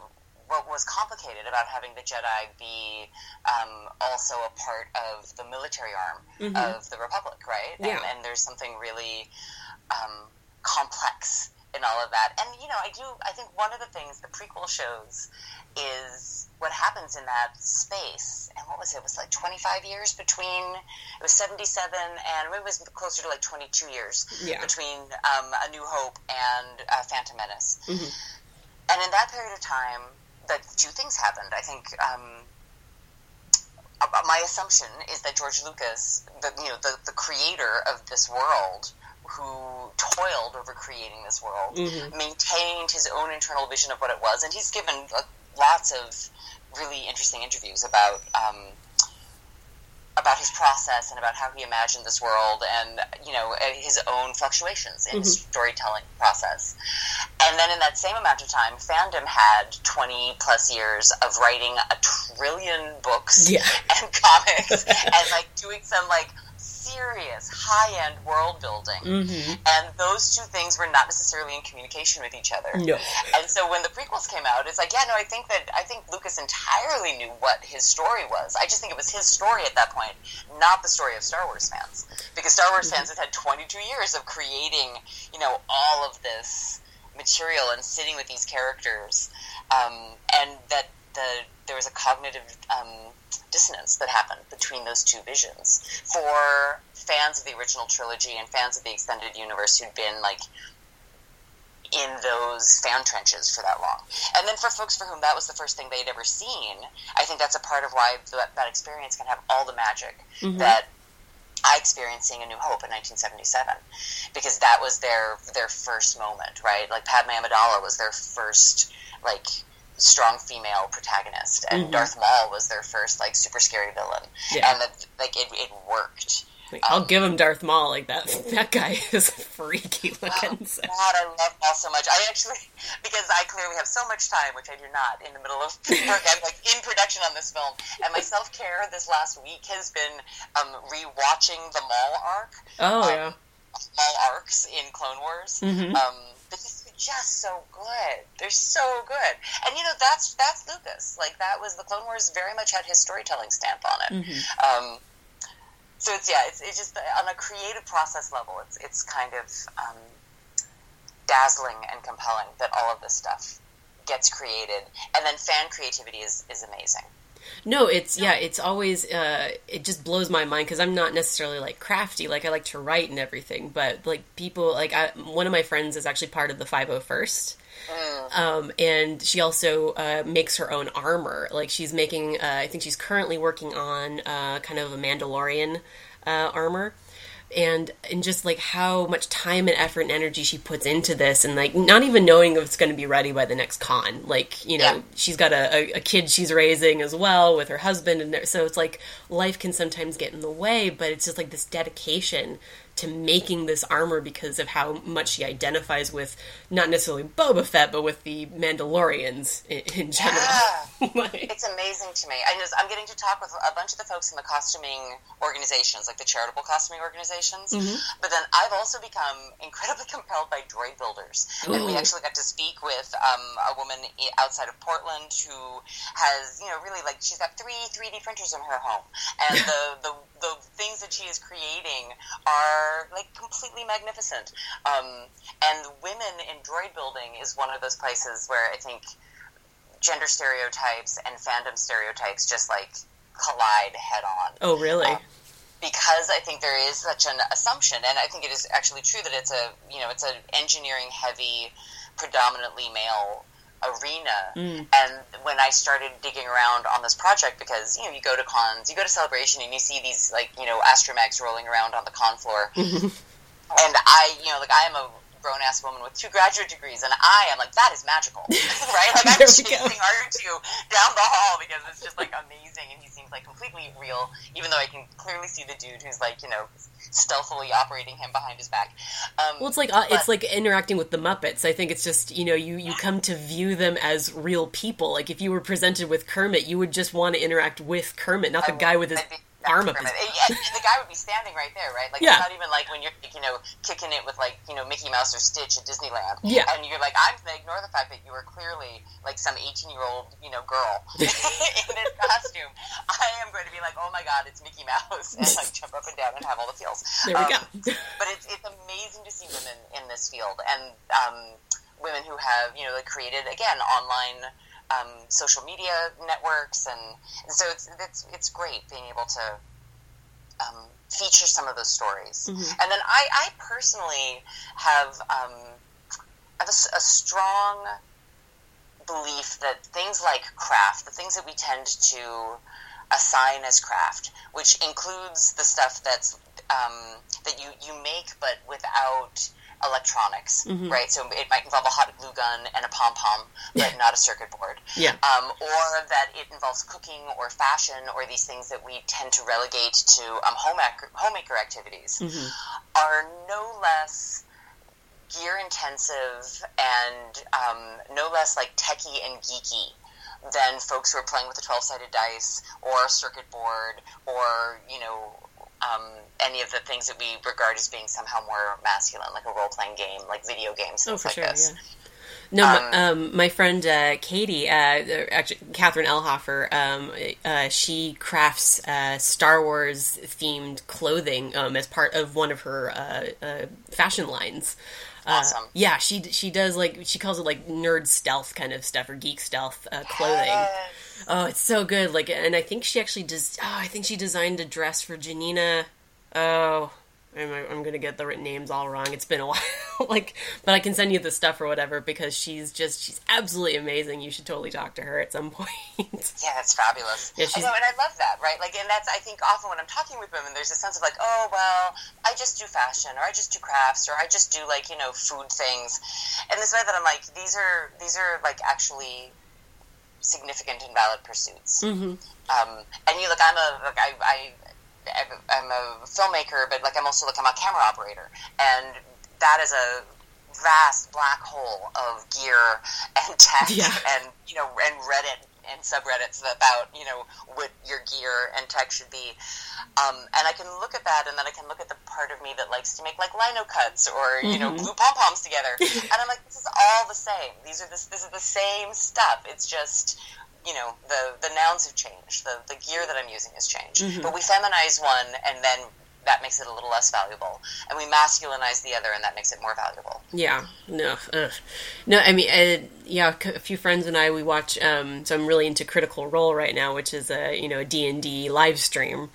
what was complicated about having the Jedi be um, also a part of the military arm mm-hmm. of the Republic, right? Yeah. And, and there's something really um, complex in all of that. And you know, I do. I think one of the things the prequel shows is what happens in that space. And what was it? It was like 25 years between. It was 77, and it was closer to like 22 years yeah. between um, A New Hope and uh, Phantom Menace. Mm-hmm. And in that period of time, that two things happened. I think um, my assumption is that George Lucas, the you know the, the creator of this world, who toiled over creating this world, mm-hmm. maintained his own internal vision of what it was, and he's given uh, lots of really interesting interviews about um, about his process and about how he imagined this world and you know uh, his own fluctuations in mm-hmm. storytelling process and then in that same amount of time fandom had 20 plus years of writing a trillion books yeah. and comics and like doing some like serious high end world building, mm-hmm. and those two things were not necessarily in communication with each other. No. And so when the prequels came out, it's like, yeah, no, I think that I think Lucas entirely knew what his story was. I just think it was his story at that point, not the story of Star Wars fans, because Star Wars mm-hmm. fans had had 22 years of creating, you know, all of this material and sitting with these characters, um, and that the there was a cognitive um, dissonance that happened between those two visions for fans of the original trilogy and fans of the extended universe who'd been like in those fan trenches for that long. And then for folks for whom that was the first thing they'd ever seen, I think that's a part of why that, that experience can have all the magic mm-hmm. that I experienced seeing A New Hope in 1977 because that was their their first moment, right? Like Padme Amidala was their first like strong female protagonist, and mm-hmm. Darth Maul was their first like super scary villain, yeah. and that like it, it worked. I'll um, give him Darth Maul like that. That guy is freaky looking. Oh, God, I love Maul so much. I actually, because I clearly have so much time, which I do not, in the middle of work. I'm like in production on this film, and my self care this last week has been um, rewatching the Maul arc. Oh um, yeah, Maul arcs in Clone Wars. Mm-hmm. Um, just so good. They're so good. And you know, that's that's Lucas. Like that was the Clone Wars very much had his storytelling stamp on it. Mm-hmm. Um, so it's yeah, it's, it's just on a creative process level, it's it's kind of um, dazzling and compelling that all of this stuff gets created, and then fan creativity is is amazing. No, it's yeah, it's always uh, it just blows my mind because I'm not necessarily like crafty. Like I like to write and everything, but like people like I, one of my friends is actually part of the 501st. Mm. Um, and she also uh, makes her own armor. Like she's making, uh, I think she's currently working on uh, kind of a Mandalorian uh, armor and and just like how much time and effort and energy she puts into this and like not even knowing if it's going to be ready by the next con like you know yeah. she's got a, a, kid she's raising as well with her husband and so it's like life can sometimes get in the way but it's just like this dedication to making this armor because of how much she identifies with not necessarily Boba Fett, but with the Mandalorians in, in general. Yeah. like, it's amazing to me. I I'm getting to talk with a bunch of the folks in the costuming organizations, like the charitable costuming organizations. Mm-hmm. But then I've also become incredibly compelled by droid builders, Ooh. and we actually got to speak with um, a woman outside of Portland who has, you know, really like she's got three 3D printers in her home, and the the the things that she is creating are are like completely magnificent. Um, and women in droid building is one of those places where I think gender stereotypes and fandom stereotypes just like collide head on. Oh, really? Um, because I think there is such an assumption, and I think it is actually true that it's a you know it's an engineering heavy, predominantly male arena. Mm. And when I started digging around on this project, because you know you go to cons, you go to Celebration, and you see these like you know astromechs rolling around on the con floor, and I you know like I am a grown ass woman with two graduate degrees, and I am like, that is magical, right? Like I'm chasing R2 down the hall because it's just like amazing, and he seems like completely real, even though I can clearly see the dude who's like, you know, stealthily operating him behind his back. Um, well, it's like uh, but, it's like interacting with the Muppets. I think it's just you know you you come to view them as real people. Like if you were presented with Kermit, you would just want to interact with Kermit, not the guy with his arm up his. Yeah, the guy would be standing right there, right? Like yeah. it's not even like when you're you know kicking it with like you know Mickey Mouse or Stitch at Disneyland. Yeah, and you're like I'm gonna ignore the fact that you were clearly like some 18 year old you know girl in this costume. I am going to be like, oh my god, it's Mickey Mouse, and like jump up and down and have all the feels. There we um, go. but it's it's amazing to see women in this field and um, women who have you know like created again online um, social media networks, and, and, so it's, it's it's great being able to um, feature some of those stories. Mm-hmm. And then I, I personally have um, have a, a, strong belief that things like craft, the things that we tend to assign as craft, which includes the stuff that's um, that you you make but without electronics, mm-hmm. right? So it might involve a hot glue gun and a pom pom, but not a circuit board. Yeah. Um, or that it involves cooking or fashion or these things that we tend to relegate to um, homemaker, homemaker activities mm-hmm. are no less gear intensive and um, no less like techie and geeky than folks who are playing with a 12 sided dice or a circuit board or, you know, um, any of the things that we regard as being somehow more masculine, like a role playing game, like video games, oh, things oh, like sure, this. Yeah. No, um, um, my friend uh, Katie, uh, actually Catherine Elhofer, um, uh, she crafts uh, Star Wars themed clothing um, as part of one of her uh, uh, fashion lines. Awesome. yeah, she she does like she calls it like nerd stealth kind of stuff or geek stealth clothing. Yes. Oh, it's so good. Like, and I think she actually does. Oh, I think she designed a dress for Janina. Oh, I'm, I'm gonna get the names all wrong. It's been a while, like, but I can send you the stuff or whatever because she's just she's absolutely amazing. You should totally talk to her at some point. yeah, that's fabulous. Yeah. I know, oh, and I love that, right? Like, and that's I think often when I'm talking with women, there's a sense of like, oh well, I just do fashion, or I just do crafts, or I just do like you know food things, and this way that I'm like, these are these are like actually significant and valid pursuits. Mm-hmm. Um, and you look, I'm a like I, I I'm a filmmaker, but like I'm also like I'm a camera operator, and that is a vast black hole of gear and tech yeah. and you know and Reddit and subreddits about you know what your gear and tech should be, um, and I can look at that and then I can look at the part of me that likes to make like lino cuts or you mm-hmm. know glue pom poms together, and I'm like this is all the same. These are this this is the same stuff. It's just you know the the nouns have changed the the gear that i'm using has changed mm-hmm. but we feminize one and then that makes it a little less valuable. And we masculinize the other and that makes it more valuable. Yeah. No. Ugh. no i mean uh, yeah a few friends and i we watch um, so i'm really into critical role right now which is a you know a d&d live stream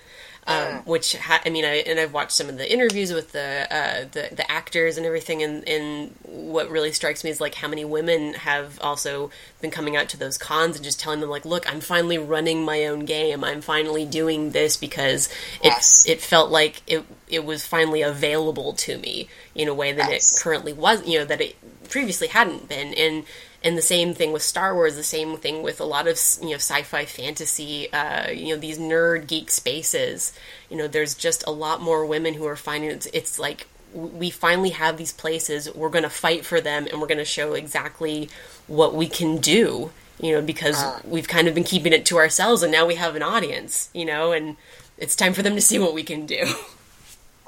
um, which ha- I mean, I and I've watched some of the interviews with the uh, the, the actors and everything, and, and what really strikes me is like how many women have also been coming out to those cons and just telling them like, look, I'm finally running my own game. I'm finally doing this because yes. it it felt like it it was finally available to me in a way that yes. it currently was, you know, that it previously hadn't been, and and the same thing with Star Wars. The same thing with a lot of you know sci-fi, fantasy. Uh, you know these nerd geek spaces. You know, there's just a lot more women who are finding it's, it's like we finally have these places. We're going to fight for them, and we're going to show exactly what we can do. You know, because uh. we've kind of been keeping it to ourselves, and now we have an audience. You know, and it's time for them to see what we can do.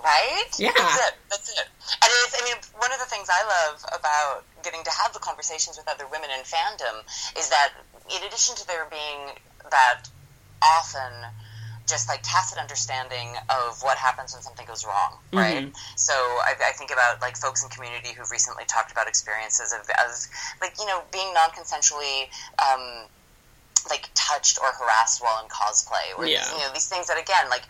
Right? Yeah. That's it. That's it. And it's, I mean, one of the things I love about getting to have the conversations with other women in fandom is that in addition to there being that often just like tacit understanding of what happens when something goes wrong, right? Mm-hmm. So I, I, think about like folks in community who've recently talked about experiences of, of like you know being non-consensually um, like touched or harassed while in cosplay, or yeah. you know these things that again like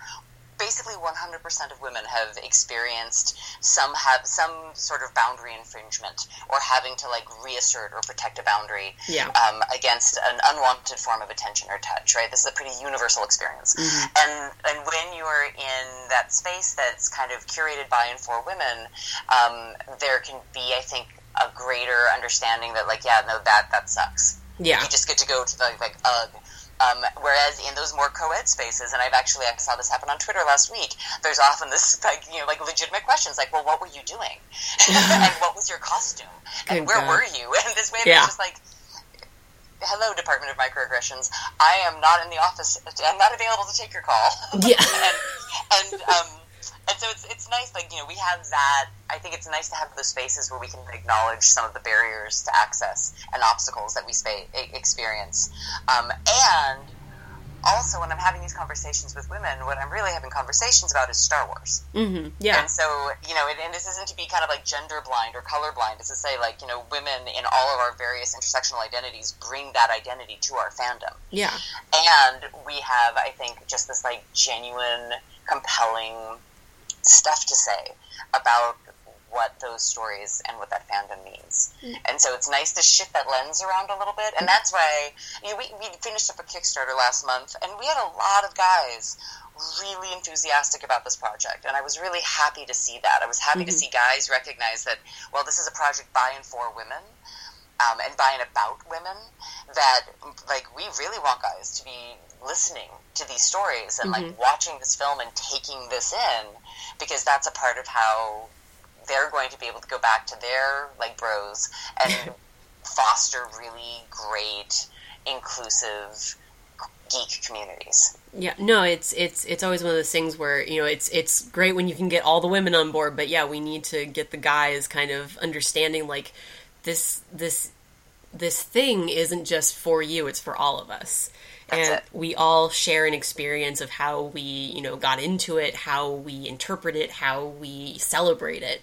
basically 100% of women have experienced some have some sort of boundary infringement or having to like reassert or protect a boundary yeah. um, against an unwanted form of attention or touch right this is a pretty universal experience mm-hmm. and and when you're in that space that's kind of curated by and for women um, there can be i think a greater understanding that like yeah no that that sucks yeah you just get to go to the like ugh um, whereas in those more co-ed spaces, and I've actually I saw this happen on Twitter last week. There's often this like you know like legitimate questions like, well, what were you doing, and what was your costume, and where God. were you? And this way, yeah. it's just like, hello, Department of Microaggressions. I am not in the office. I'm not available to take your call. Yeah, and, and um, and so it's it's nice like you know we have that i think it's nice to have those spaces where we can acknowledge some of the barriers to access and obstacles that we spa- experience. Um, and also when i'm having these conversations with women what i'm really having conversations about is star wars. Mm-hmm. yeah. And so you know and, and this isn't to be kind of like gender blind or color blind. It's to say like you know women in all of our various intersectional identities bring that identity to our fandom. Yeah. And we have i think just this like genuine compelling stuff to say about what those stories and what that fandom means. Mm. And so it's nice to shift that lens around a little bit. And that's why you know, we, we finished up a Kickstarter last month, and we had a lot of guys really enthusiastic about this project. And I was really happy to see that. I was happy mm-hmm. to see guys recognize that, well, this is a project by and for women. Um, and by and about women, that like we really want guys to be listening to these stories and mm-hmm. like watching this film and taking this in because that's a part of how they're going to be able to go back to their like bros and foster really great inclusive geek communities. Yeah, no, it's it's it's always one of those things where you know it's it's great when you can get all the women on board, but yeah, we need to get the guys kind of understanding like this this this thing isn't just for you; it's for all of us. That's and it. we all share an experience of how we, you know, got into it, how we interpret it, how we celebrate it.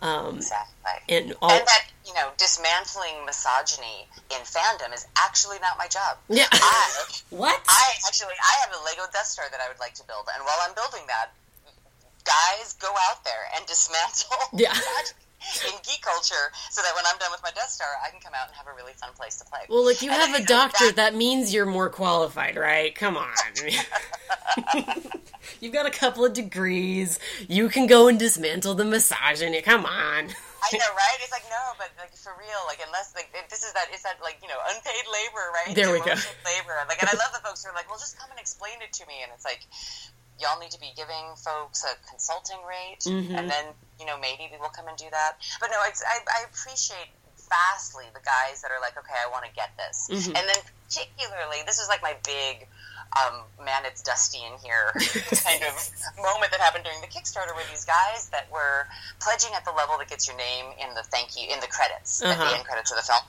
Um, exactly. And, all, and that you know, dismantling misogyny in fandom is actually not my job. Yeah. I, what? I actually I have a Lego Death Star that I would like to build, and while I'm building that, guys go out there and dismantle yeah. misogyny in geek culture so that when I'm done with my Death Star, I can come out and have a really fun place to play. Well, if you and have a doctor, that... that... means you're more qualified, right? Come on. You've got a couple of degrees. You can go and dismantle the misogyny. Come on. I know, right? It's like no, but like for real, like unless like this is that is that like you know unpaid labor, right? There we go. Labor, like, and I love the folks who are like, well, just come and explain it to me, and it's like, y'all need to be giving folks a consulting rate, mm-hmm. and then you know maybe we will come and do that. But no, I, I appreciate vastly the guys that are like, okay, I want to get this, mm-hmm. and then particularly this is like my big um, man, it's dusty in here kind of moment that happened during the Kickstarter where these guys that were pledging at the level that gets your name in the thank you in the credits uh-huh. at the uh-huh. end credits of the film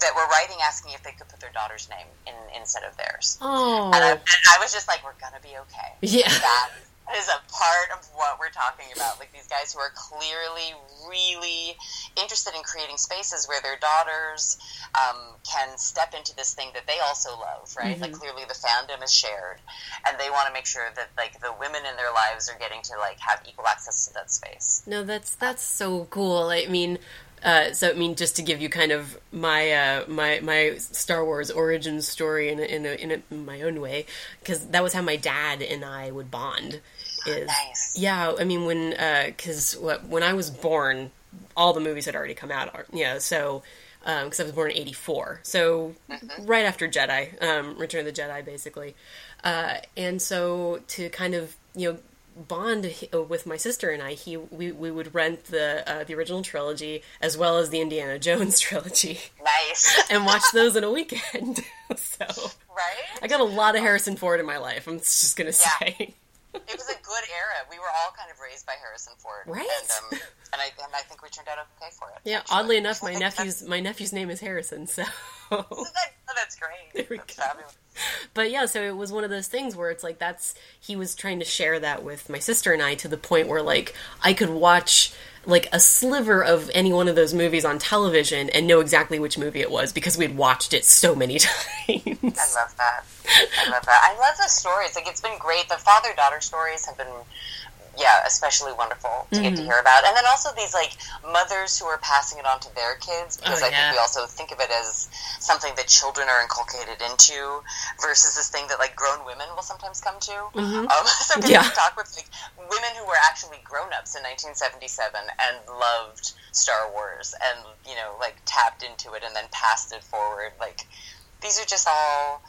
that were writing asking if they could put their daughter's name in instead of theirs. Oh. And I, and I was just like, we're gonna be okay. Yeah. That is a part of what we're talking about. Like these guys who are clearly really interested in creating spaces where their daughters um, can step into this thing that they also love, right? Mm-hmm. Like clearly the fandom is shared, and they want to make sure that like the women in their lives are getting to like have equal access to that space. No, that's that's so cool. I mean. Uh, so I mean, just to give you kind of my uh, my my Star Wars origin story in a, in, a, in, a, in my own way, because that was how my dad and I would bond is nice. yeah. I mean, when because uh, when I was born, all the movies had already come out. Yeah, so because um, I was born in '84, so mm-hmm. right after Jedi, um, Return of the Jedi, basically. Uh, and so to kind of you know bond with my sister and I, he we, we would rent the uh, the original trilogy as well as the Indiana Jones trilogy. Nice. and watch those in a weekend. so right. I got a lot of Harrison Ford in my life. I'm just gonna yeah. say it was a good era. We were all kind of raised by Harrison Ford, right? And, um, and I and I think we turned out okay for it. Yeah, actually. oddly enough, my nephew's my nephew's name is Harrison, so, that, oh, that's great. There we that's go. Fabulous. but yeah, so it was one of those things where it's like that's he was trying to share that with my sister and I to the point where like I could watch like a sliver of any one of those movies on television and know exactly which movie it was because we'd watched it so many times. I love that. I love that. I love the stories. Like it's been great. The father daughter stories have been yeah, especially wonderful to mm-hmm. get to mm-hmm. hear about. And then also these like mothers who are passing it on to their kids because oh, I yeah. think we also think of it as something that children are inculcated into versus this thing that like grown women will sometimes come to. Mm-hmm. Um, so getting yeah. to talk with like women who were actually grown ups in 1977 and loved Star Wars and you know like tapped into it and then passed it forward. Like these are just all.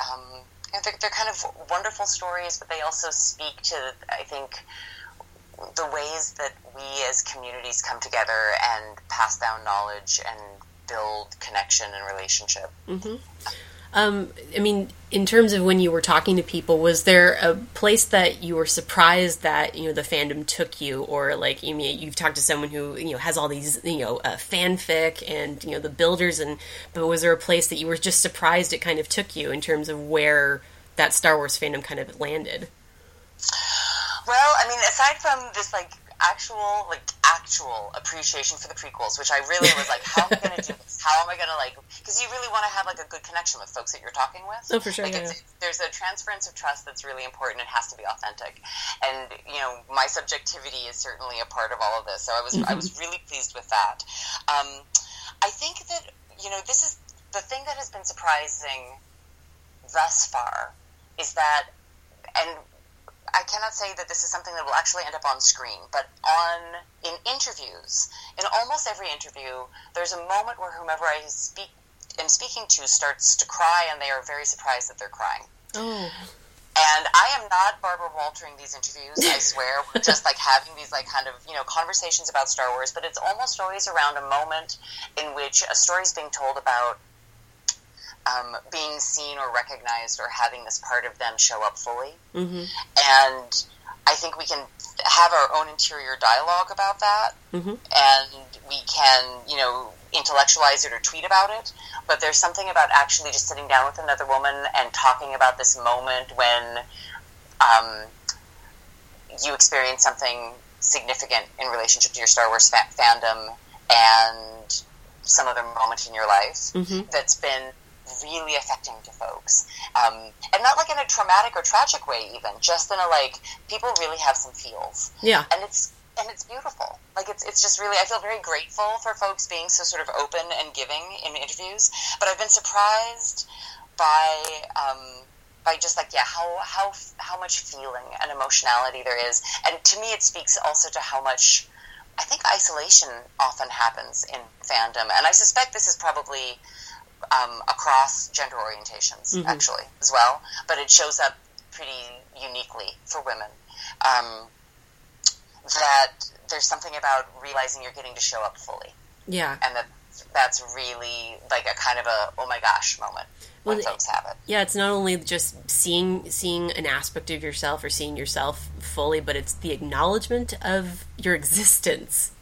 Um, they're, they're kind of wonderful stories, but they also speak to, I think, the ways that we as communities come together and pass down knowledge and build connection and relationship. Mm-hmm. Um, I mean, in terms of when you were talking to people, was there a place that you were surprised that you know the fandom took you, or like you mean you've talked to someone who you know has all these you know uh, fanfic and you know the builders, and but was there a place that you were just surprised it kind of took you in terms of where that Star Wars fandom kind of landed? Well, I mean, aside from this like actual like actual appreciation for the prequels, which I really was like, how am I going to do this? How am I going to like? Because you really want to have like a good connection with folks that you're talking with. Oh, for sure. Like, yeah, There's a transference of trust that's really important. It has to be authentic, and you know, my subjectivity is certainly a part of all of this. So I was mm-hmm. I was really pleased with that. Um, I think that you know this is the thing that has been surprising thus far is that and I cannot say that this is something that will actually end up on screen, but on in interviews, in almost every interview, there's a moment where whomever I speak am speaking to starts to cry, and they are very surprised that they're crying. Oh. And I am not Barbara Waltering these interviews. I swear, we're just like having these like kind of you know conversations about Star Wars, but it's almost always around a moment in which a story is being told about um, being seen or recognized or having this part of them show up fully. Mm-hmm. And I think we can have our own interior dialogue about that, mm-hmm. and we can, you know, intellectualize it or tweet about it. But there's something about actually just sitting down with another woman and talking about this moment when um, you experience something significant in relationship to your Star Wars fa- fandom and some other moment in your life mm-hmm. that's been really affecting to folks, um, and not like in a traumatic or tragic way, even just in a like people really have some feels. Yeah, and it's and it's beautiful. Like it's it's just really I feel very grateful for folks being so sort of open and giving in interviews. But I've been surprised by um, by just like yeah how how how much feeling and emotionality there is, and to me it speaks also to how much. I think isolation often happens in fandom, and I suspect this is probably um, across gender orientations, mm-hmm. actually, as well. But it shows up pretty uniquely for women. Um, that there's something about realizing you're getting to show up fully. Yeah. And that that's really like a kind of a oh my gosh moment when well, folks have it. Yeah, it's not only just seeing seeing an aspect of yourself or seeing yourself fully, but it's the acknowledgement of your existence.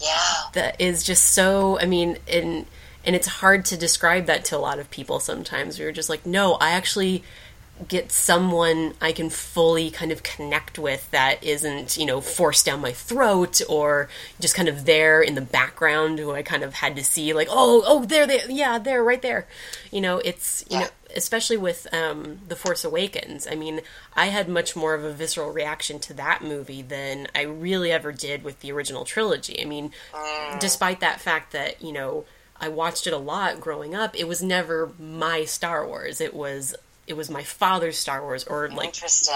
Yeah. That is just so I mean, in and it's hard to describe that to a lot of people sometimes. We are just like, no, I actually get someone I can fully kind of connect with that isn't, you know, forced down my throat or just kind of there in the background who I kind of had to see like, oh, oh, there they yeah, there right there. You know, it's you know, especially with um The Force Awakens. I mean, I had much more of a visceral reaction to that movie than I really ever did with the original trilogy. I mean, mm. despite that fact that, you know, I watched it a lot growing up. It was never my Star Wars. It was it was my father's Star Wars or like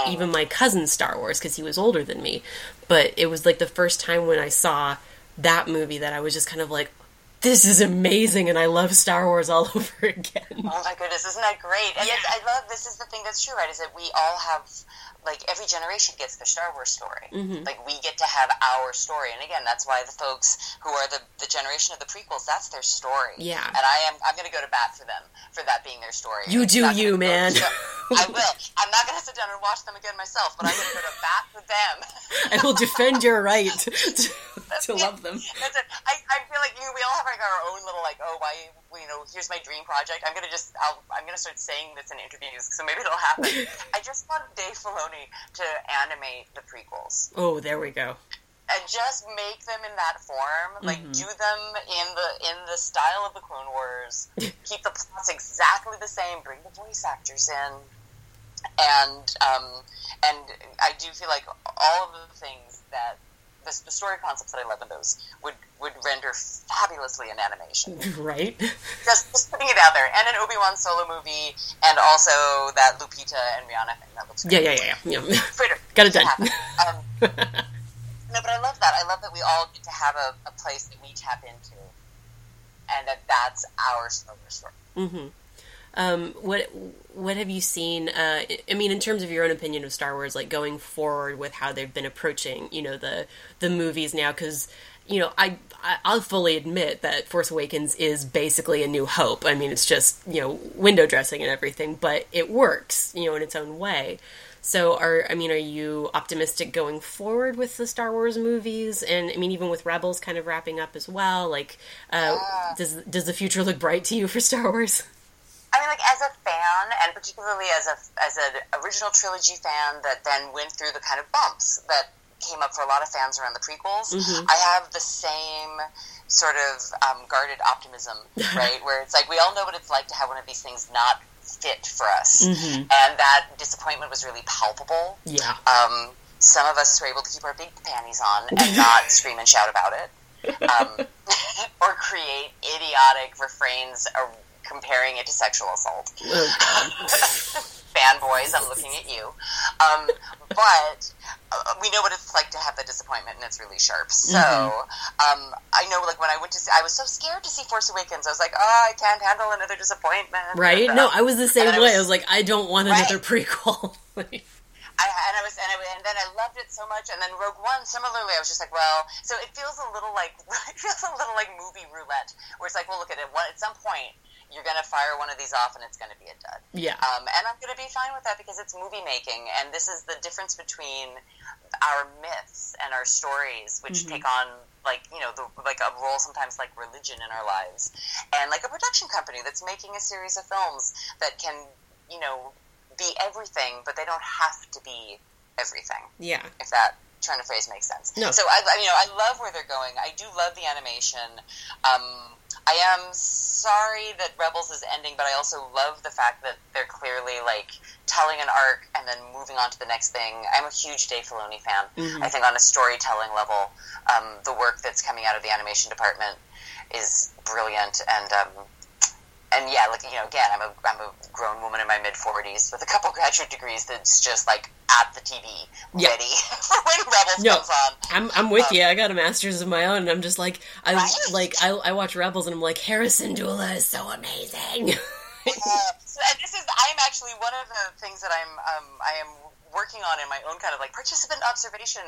even my cousin's Star Wars because he was older than me. But it was like the first time when I saw that movie that I was just kind of like, this is amazing and I love Star Wars all over again. Oh my goodness, isn't that great? And yeah. I love this is the thing that's true, right? Is that we all have like every generation gets their Star Wars story. Mm-hmm. Like we get to have our story, and again, that's why the folks who are the, the generation of the prequels, that's their story. Yeah, and I am I'm going to go to bat for them for that being their story. You do you, man. I will. I'm not going to sit down and watch them again myself, but I'm going to go to bat for them. I will defend your right to, to love them. That's it. I, I feel like you. We all have like our own little like, oh, why you know, here's my dream project. I'm to just I'll, I'm to start saying this in interviews, so maybe it'll happen. I just want Dave Filoni to animate the prequels Oh, there we go. and just make them in that form. Like do them in the in the style of the Clone Wars. Keep the plots exactly the same. Bring the voice actors in, and um, and I do feel like all of the things that the, the story concepts that I love in those would would render fabulously in animation. Right? just, just putting it out there, and an Obi Wan solo movie, and also that Lupita and Rihanna thing that looks Yeah, great. yeah, yeah, yeah. Twitter. Got it done. Um, no, but I love that. I love that we all get to have a, a place that we tap into, and that that's our Wars story. hmm Um, what what have you seen? Uh, I mean, in terms of your own opinion of Star Wars, like going forward with how they've been approaching, you know, the the movies now, because you know, I, I I'll fully admit that Force Awakens is basically a New Hope. I mean, it's just you know window dressing and everything, but it works, you know, in its own way. So, are I mean, are you optimistic going forward with the Star Wars movies? And I mean, even with Rebels kind of wrapping up as well, like, uh, does does the future look bright to you for Star Wars? I mean, like as a fan, and particularly as a as an original trilogy fan that then went through the kind of bumps that came up for a lot of fans around the prequels. I have the same sort of um, guarded optimism, right? Where it's like we all know what it's like to have one of these things not fit for us, and that disappointment was really palpable. Yeah. Um, some of us were able to keep our big panties on and not scream and shout about it, um, or create idiotic refrains comparing it to sexual assault. Fanboys, I'm looking at you. Um, but uh, we know what it's like to have the disappointment, and it's really sharp. So um, I know, like when I went to, see, I was so scared to see Force Awakens. I was like, oh, I can't handle another disappointment. Right? No, I was the same and I way. was- I was like, I don't want Right. another prequel. I, and I was, and, I, and then I loved it so much. And then Rogue One, similarly, I was just like, well, so it feels a little like it feels a little like movie roulette, where it's like, well, look at it. One, at some point, you're going to fire one of these off, and it's going to be a dud. yeah. Um, and I'm going to be fine with that because it's movie making, and this is the difference between our myths and our stories, which take on like you know the, like a role sometimes like religion in our lives, and like a production company that's making a series of films that can you know be everything, but they don't have to be everything. yeah. If that turn of phrase makes sense. No. So I, I- you know, I love where they're going. I do love the animation. Um, I am sorry that Rebels is ending, but I also love the fact that they're clearly like telling an arc and then moving on to the next thing. I'm a huge Dave Filoni fan. Mhm. I think on a storytelling level, um, the work that's coming out of the animation department is brilliant and. Um, and yeah, like you know, again, I'm a I'm a grown woman in my mid forties with a couple graduate degrees. That's just like at the TV, Yeah. ready for when Rebels No. comes on. I'm I'm with you. I got a master's of my own, and I'm just like I Right? like I, I watch Rebels, and I'm like Hera Syndulla is so amazing. Uh, so, and this is I'm actually one of the things that I'm um, I am working on in my own kind of like participant observation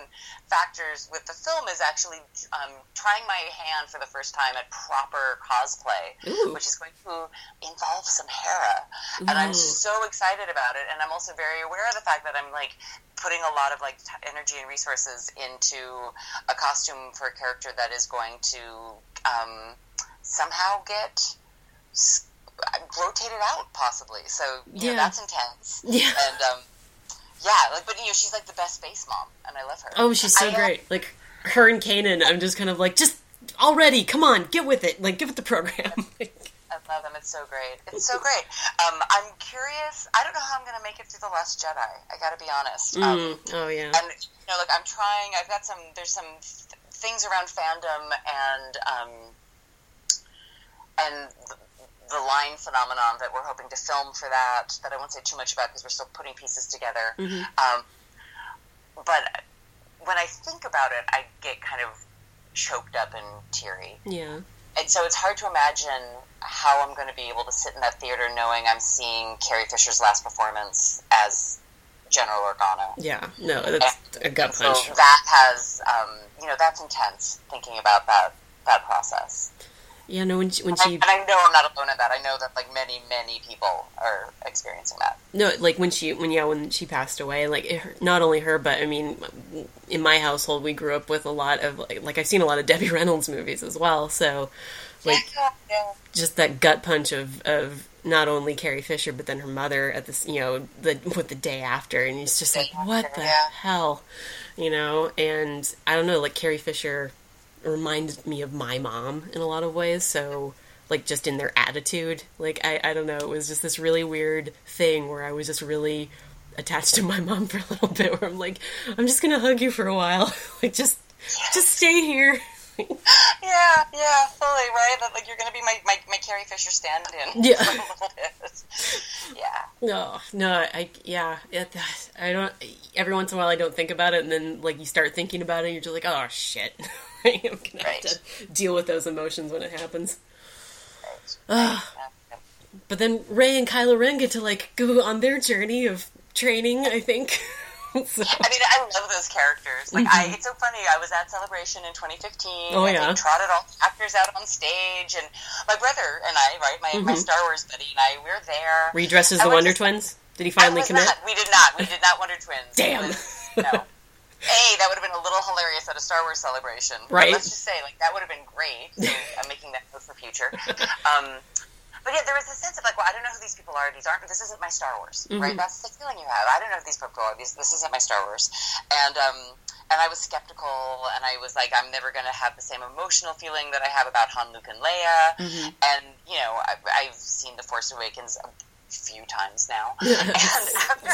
factors with the film is actually um, trying my hand for the first time at proper cosplay, Ooh. which is going to involve some Hera, and I'm so excited about it. And I'm also very aware of the fact that I'm like putting a lot of like t- energy and resources into a costume for a character that is going to um, somehow get rotated out possibly. So Yeah. know, that's intense. Yeah. And um, yeah, like but you know she's like the best space mom, and I love her. oh, she's so I, uh, great. Like her and Kanan, I'm just kind of like just already. Come on, get with it. Like give it the program. I love them. It's so great. It's so great. Um, I'm curious. I don't know how I'm going to make it through the Last Jedi. I got to be honest. Um, Mm, oh yeah. and you know, look, I'm trying. I've got some. There's some th- things around fandom and um, and the, line phenomenon that we're hoping to film for that. That I won't say too much about because we're still putting pieces together. Mhm. Um, but when I think about it, I get kind of choked up and teary Yeah. and so it's hard to imagine how I'm going to be able to sit in that theater knowing I'm seeing Carrie Fisher's last performance as General Organa. Yeah. No, that's a gut So punch. that has, um, you know, that's intense thinking about that that process. Yeah. No, when she, when And, she and I know I'm not alone in that. I know that like many many people are experiencing that. No, like when she when yeah when she passed away, like it, not only her, but I mean, in my household we grew up with a lot of like, like I've seen a lot of Debbie Reynolds movies as well. So, like yeah, yeah. just that gut punch of of not only Carrie Fisher but then her mother at this, you know, the with the day after, and it's just like, what the Yeah. hell, you know? And I don't know, like Carrie Fisher reminds me of my mom in a lot of ways. So like just in their attitude, like I I don't know, it was just this really weird thing where I was just really attached to my mom for a little bit where I'm like, I'm just gonna hug you for a while. like just just stay here. Yeah, yeah, fully right. That like you're gonna be my my, my Carrie Fisher stand-in. Yeah. a little bit. Yeah. No, no, I yeah, it, I don't. Every once in a while, I don't think about it, and then like you start thinking about it, and you're just like, oh shit, I'm gonna have to deal with those emotions when it happens. Right. But then Rey and Kylo Ren get to like go on their journey of training. I think. so, I mean, I love those characters. Like, I, it's so funny. I was at Celebration in 2015. Mm-hmm. Oh, and yeah. They trotted all the actors out on stage, and my brother and I, right, my, my Star Wars buddy and I, we were there. were you dressed as I the Wonder just- Twins? Did he finally commit? Not. We did not. We did not Wonder Twins. Damn. was- no. A, that would have been a little hilarious at a Star Wars celebration. But Right. let's just say, like, that would have been great. I'm making that note for future. Um, but yeah, there was a sense of like, well, I don't know who these people are. These aren't. This isn't my Star Wars, Mm-hmm. right? That's the feeling you have. I don't know who these people are. These, this isn't my Star Wars, and um, and I was skeptical, and I was like, I'm never going to have the same emotional feeling that I have about Han, Luke, and Leia. Mm-hmm. And you know, I, I've seen The Force Awakens a few times now, and after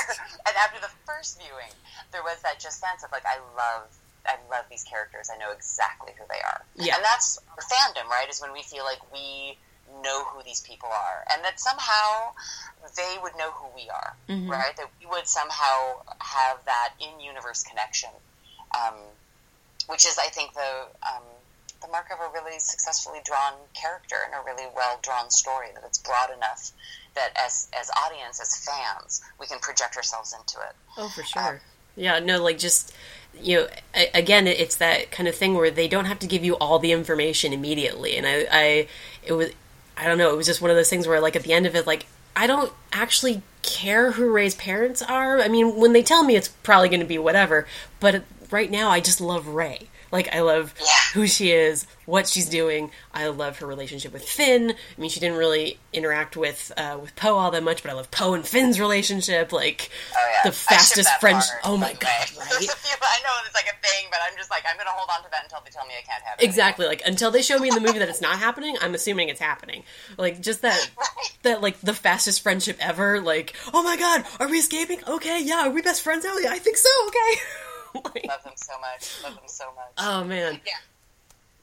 and after the first viewing, there was that just sense of like, I love. I love these characters. I know exactly who they are. Yeah. And that's fandom, right? Is when we feel like we know who these people are, and that somehow they would know who we are, Mm-hmm. right? That we would somehow have that in-universe connection, um, which is, I think, the um, the mark of a really successfully drawn character and a really well drawn story. That it's broad enough that as as audience, as fans, we can project ourselves into it. Oh, for sure. Yeah, no, like just you know, again, it's that kind of thing where they don't have to give you all the information immediately, and I, I, it was, I don't know, it was just one of those things where, like, at the end of it, like, I don't actually care who Rey's parents are. I mean, when they tell me, it's probably going to be whatever, but right now, I just love Rey. Like, I love Yeah. who she is, what she's doing. I love her relationship with Finn. I mean, she didn't really interact with uh, with Poe all that much, but I love Poe and Finn's relationship. Like, Oh yeah, the fastest part, oh my god! Right? I know it's like a thing, but I'm just like I'm going to hold on to that until they tell me I can't have it. Exactly. Like until they show me in the movie that it's not happening, I'm assuming it's happening. Like just that Right. that like the fastest friendship ever. Like, oh my god, are we escaping? Okay, yeah. Are we best friends now? Yeah, I think so. Okay. Like, Love them so much. Love them so much. oh man. yeah.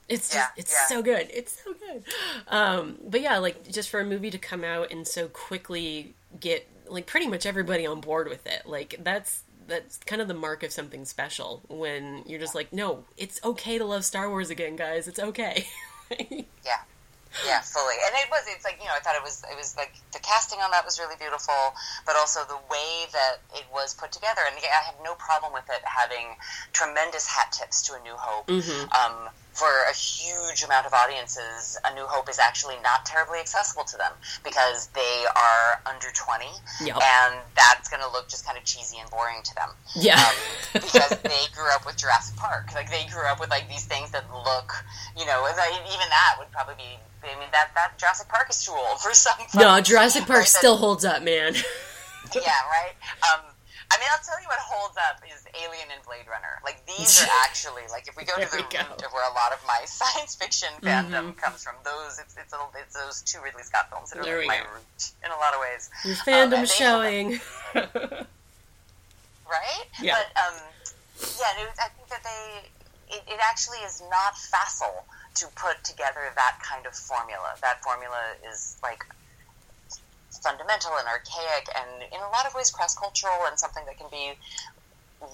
It's just, Yeah, it's yeah. so good. It's so good. Um, but yeah, like just for a movie to come out and so quickly get like pretty much everybody on board with it, like that's that's kind of the mark of something special when you're just like, no, it's okay to love Star Wars again, guys. It's okay. Yeah. Yeah, fully. And it was it's like, you know, I thought it was it was like the casting on that was really beautiful, but also the way that it was put together. And I have no problem with it having tremendous hat tips to A New Hope. Um, for a huge amount of audiences, A New Hope is actually not terribly accessible to them because they are under 20 Yep. and that's going to look just kind of cheesy and boring to them. yeah. um, because they grew up with Jurassic Park. Like they grew up with like these things that look, you know, even that would probably be. I mean, that that Jurassic Park is too old for some. no, Jurassic Park still holds up, man. yeah, right. Um, I mean, I'll tell you what holds up is Alien and Blade Runner. Like these are actually like if we go to the. Mm-hmm. root of where a lot of my science fiction fandom comes from, those it's it's, a, it's those two Ridley Scott films that are like my go. root in a lot of ways. Your Um, fandom hold showing. right? Yeah. But um, yeah, it was, I think that they it, it actually is not facile to put together that kind of formula. That formula is like fundamental and archaic, and in a lot of ways cross cultural, and something that can be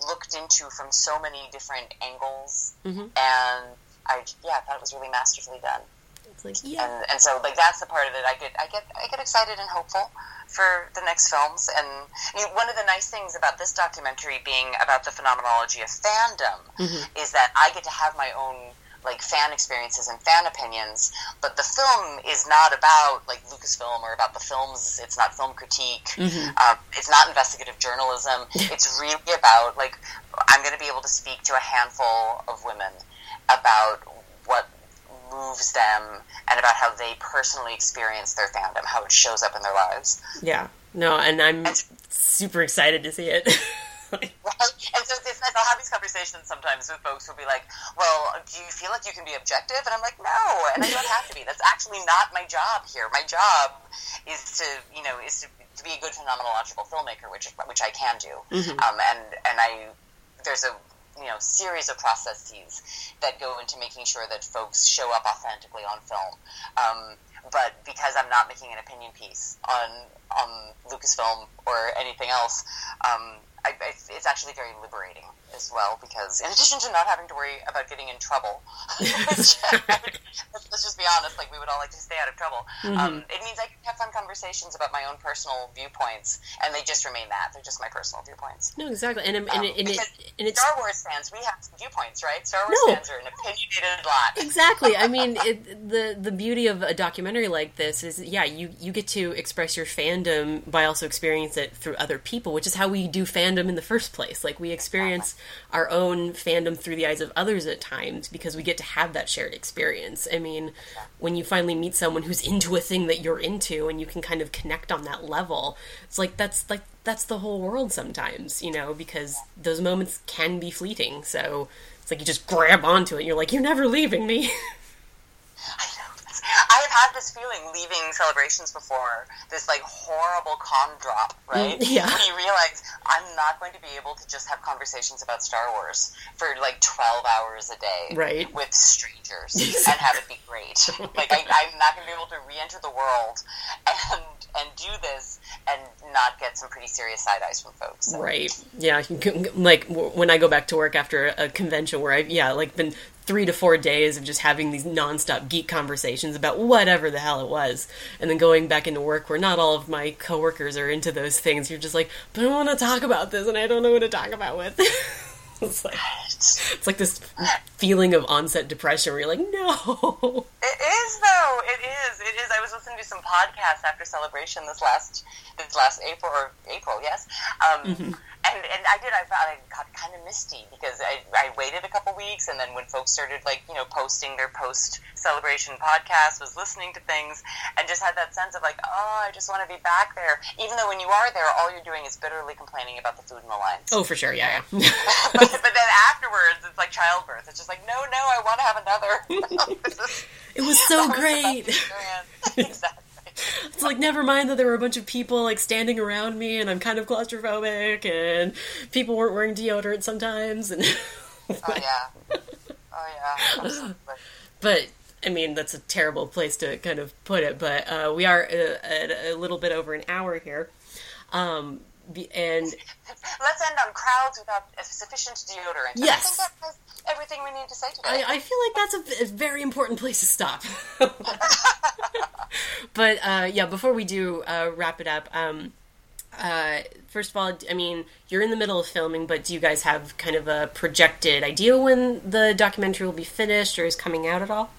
looked into from so many different angles. Mhm. And I yeah, I thought it was really masterfully done It's like, yeah. and and so like that's the part of it I get I get I get excited and hopeful for the next films and you know, one of the nice things about this documentary being about the phenomenology of fandom is that I get to have my own like fan experiences and fan opinions but the film is not about like Lucasfilm or about the films it's not film critique um, it's not investigative journalism it's really about like I'm going to be able to speak to a handful of women about what moves them and about how they personally experience their fandom, how it shows up in their lives. Yeah. No, and I'm and, super excited to see it. and so it's nice. I'll have these conversations sometimes with folks who'll be like, "Well, do you feel like you can be objective?" And I'm like, "No," and I don't have to be. That's actually not my job here. My job is to, you know, is to, to be a good phenomenological filmmaker, which which I can do. Mm-hmm. Um, and and I there's a you know series of processes that go into making sure that folks show up authentically on film. Um, but because I'm not making an opinion piece on on Lucasfilm or anything else, um, I, I, it's actually very liberating as well because in addition to not having to worry about getting in trouble, which, let's just be honest, like we would all like to stay out of trouble. Mm-hmm. Um, it means I can have fun conversations about my own personal viewpoints, and they just remain that they're just my personal viewpoints. No, exactly, and, and, um, and, it, and it's Star Wars fans. We have viewpoints, right? Star Wars no. fans are an opinionated lot. exactly. I mean, it, the the beauty of a documentary like this is, yeah, you you get to express your fandom by also experiencing it through other people, which is how we do fandom in the first place. Like we experience our own fandom through the eyes of others at times because we get to have that shared experience. I mean, when you finally meet someone who's into a thing that you're into and you can kind of connect on that level, it's like that's like that's the whole world sometimes, you know, because those moments can be fleeting. So it's like you just grab onto it and you're like, you're never leaving me. I have had this feeling leaving celebrations before, this like horrible con drop, right? Mm, yeah. When you realize I'm not going to be able to just have conversations about Star Wars for like 12 hours a day right. with strangers and have it be great. like, I, I'm not going to be able to re enter the world and, and do this and not get some pretty serious side eyes from folks. So. Right. Yeah. Like when I go back to work after a convention where I've, yeah, like been three to four days of just having these nonstop geek conversations about whatever the hell it was, and then going back into work where not all of my coworkers are into those things. You're just like, but I want to talk about this, and I don't know what to talk about with. it's like it's like this feeling of onset depression where you're like, no. It is though. It is. It is. I was listening to some podcasts after celebration this last this last April or April, yes. Um, mm-hmm and and I did. I I got kind of misty because I, I waited a couple weeks, and then when folks started like you know posting their post celebration podcast, was listening to things, and just had that sense of like, oh, I just want to be back there. Even though when you are there, all you're doing is bitterly complaining about the food in the lines. Oh, for sure, yeah. yeah. but, but then afterwards, it's like childbirth. It's just like, no, no, I want to have another. it was so great. exactly it's like never mind that there were a bunch of people like standing around me and I'm kind of claustrophobic and people weren't wearing deodorant sometimes and oh yeah. Oh yeah. Absolutely. but I mean that's a terrible place to kind of put it but uh, we are uh, at a little bit over an hour here. Um, and let's end on crowds without sufficient deodorant. Yes, I think that's everything we need to say today. I, I feel like that's a, a, very important place to stop. but uh, yeah, before we do uh, wrap it up, um, uh, first of all, I mean, you're in the middle of filming, but do you guys have kind of a projected idea when the documentary will be finished or is coming out at all?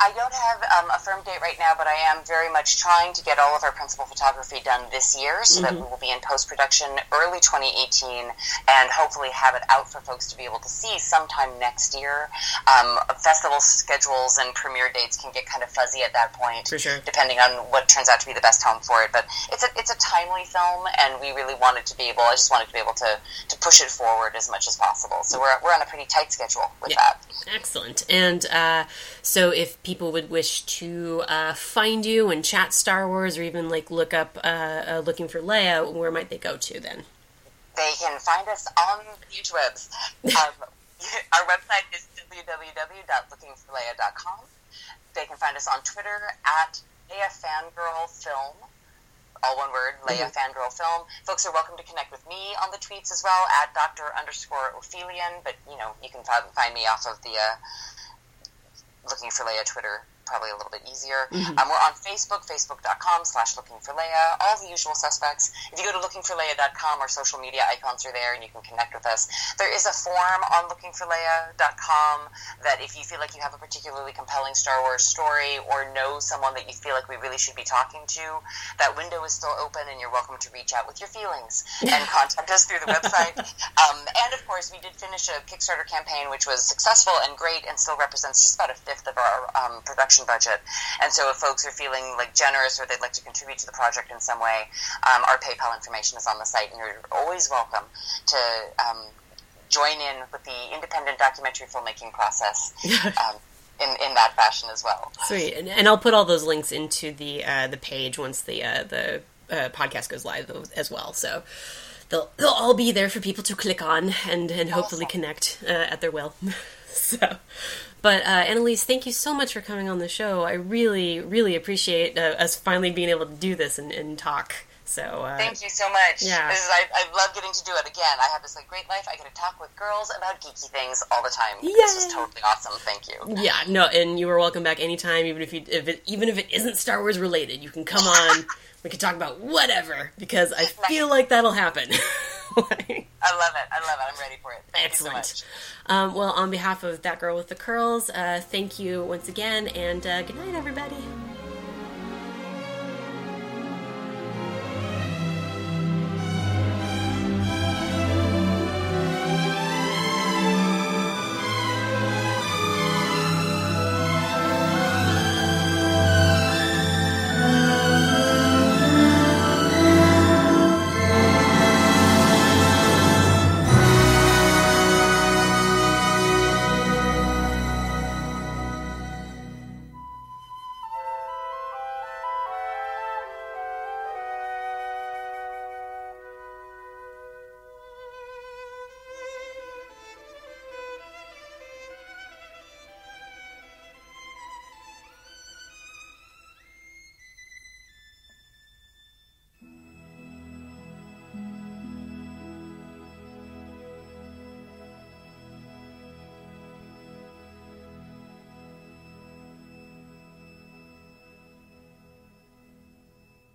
I don't have um, a firm date right now, but I am very much trying to get all of our principal photography done this year so mm-hmm. that we will be in post production early 2018 and hopefully have it out for folks to be able to see sometime next year. Um, festival schedules and premiere dates can get kind of fuzzy at that point, sure. depending on what turns out to be the best home for it. But it's a it's a timely film, and we really wanted to be able. I just wanted to be able to to push it forward as much as possible. So we're we're on a pretty tight schedule with yeah. that. Excellent. And uh, so if people would wish to uh, find you and chat Star Wars, or even like look up uh, uh, looking for Leia, where might they go to then? They can find us on interwebs. Um, our website is www.lookingforleia.com. They can find us on Twitter at Leia Fangirl Film all one word, Leia mm-hmm. Fangirl Film. Folks are welcome to connect with me on the tweets as well at Dr. underscore Ophelian, but you know, you can find me off of the uh, looking for Leia Twitter probably a little bit easier. Mm-hmm. Um, we're on Facebook, facebook.com slash looking for Leia, all the usual suspects. If you go to lookingforleia.com, our social media icons are there and you can connect with us. There is a form on lookingforleia.com that if you feel like you have a particularly compelling Star Wars story or know someone that you feel like we really should be talking to, that window is still open and you're welcome to reach out with your feelings and contact us through the website. Um, and of course, we did finish a Kickstarter campaign which was successful and great and still represents just about a fifth of our um, production budget. And so if folks are feeling like generous or they'd like to contribute to the project in some way, um, our PayPal information is on the site and you're always welcome to um, join in with the independent documentary filmmaking process. Um, in, in that fashion as well. Sweet, and, and I'll put all those links into the uh, the page once the uh, the uh, podcast goes live as well. So they'll they'll all be there for people to click on and and hopefully awesome. connect uh, at their will. so. But uh, Annalise, thank you so much for coming on the show. I really, really appreciate uh, us finally being able to do this and, and talk. So uh, thank you so much. Yeah, is, I, I love getting to do it again. I have this like great life. I get to talk with girls about geeky things all the time. Yeah. This is totally awesome. Thank you. Yeah, no, and you are welcome back anytime. Even if you, if it, even if it isn't Star Wars related, you can come on. we can talk about whatever because I feel like that'll happen. I love it. I love it. I'm ready for it. Thank Excellent. So um, well, on behalf of that girl with the curls, uh, thank you once again, and uh, good night, everybody.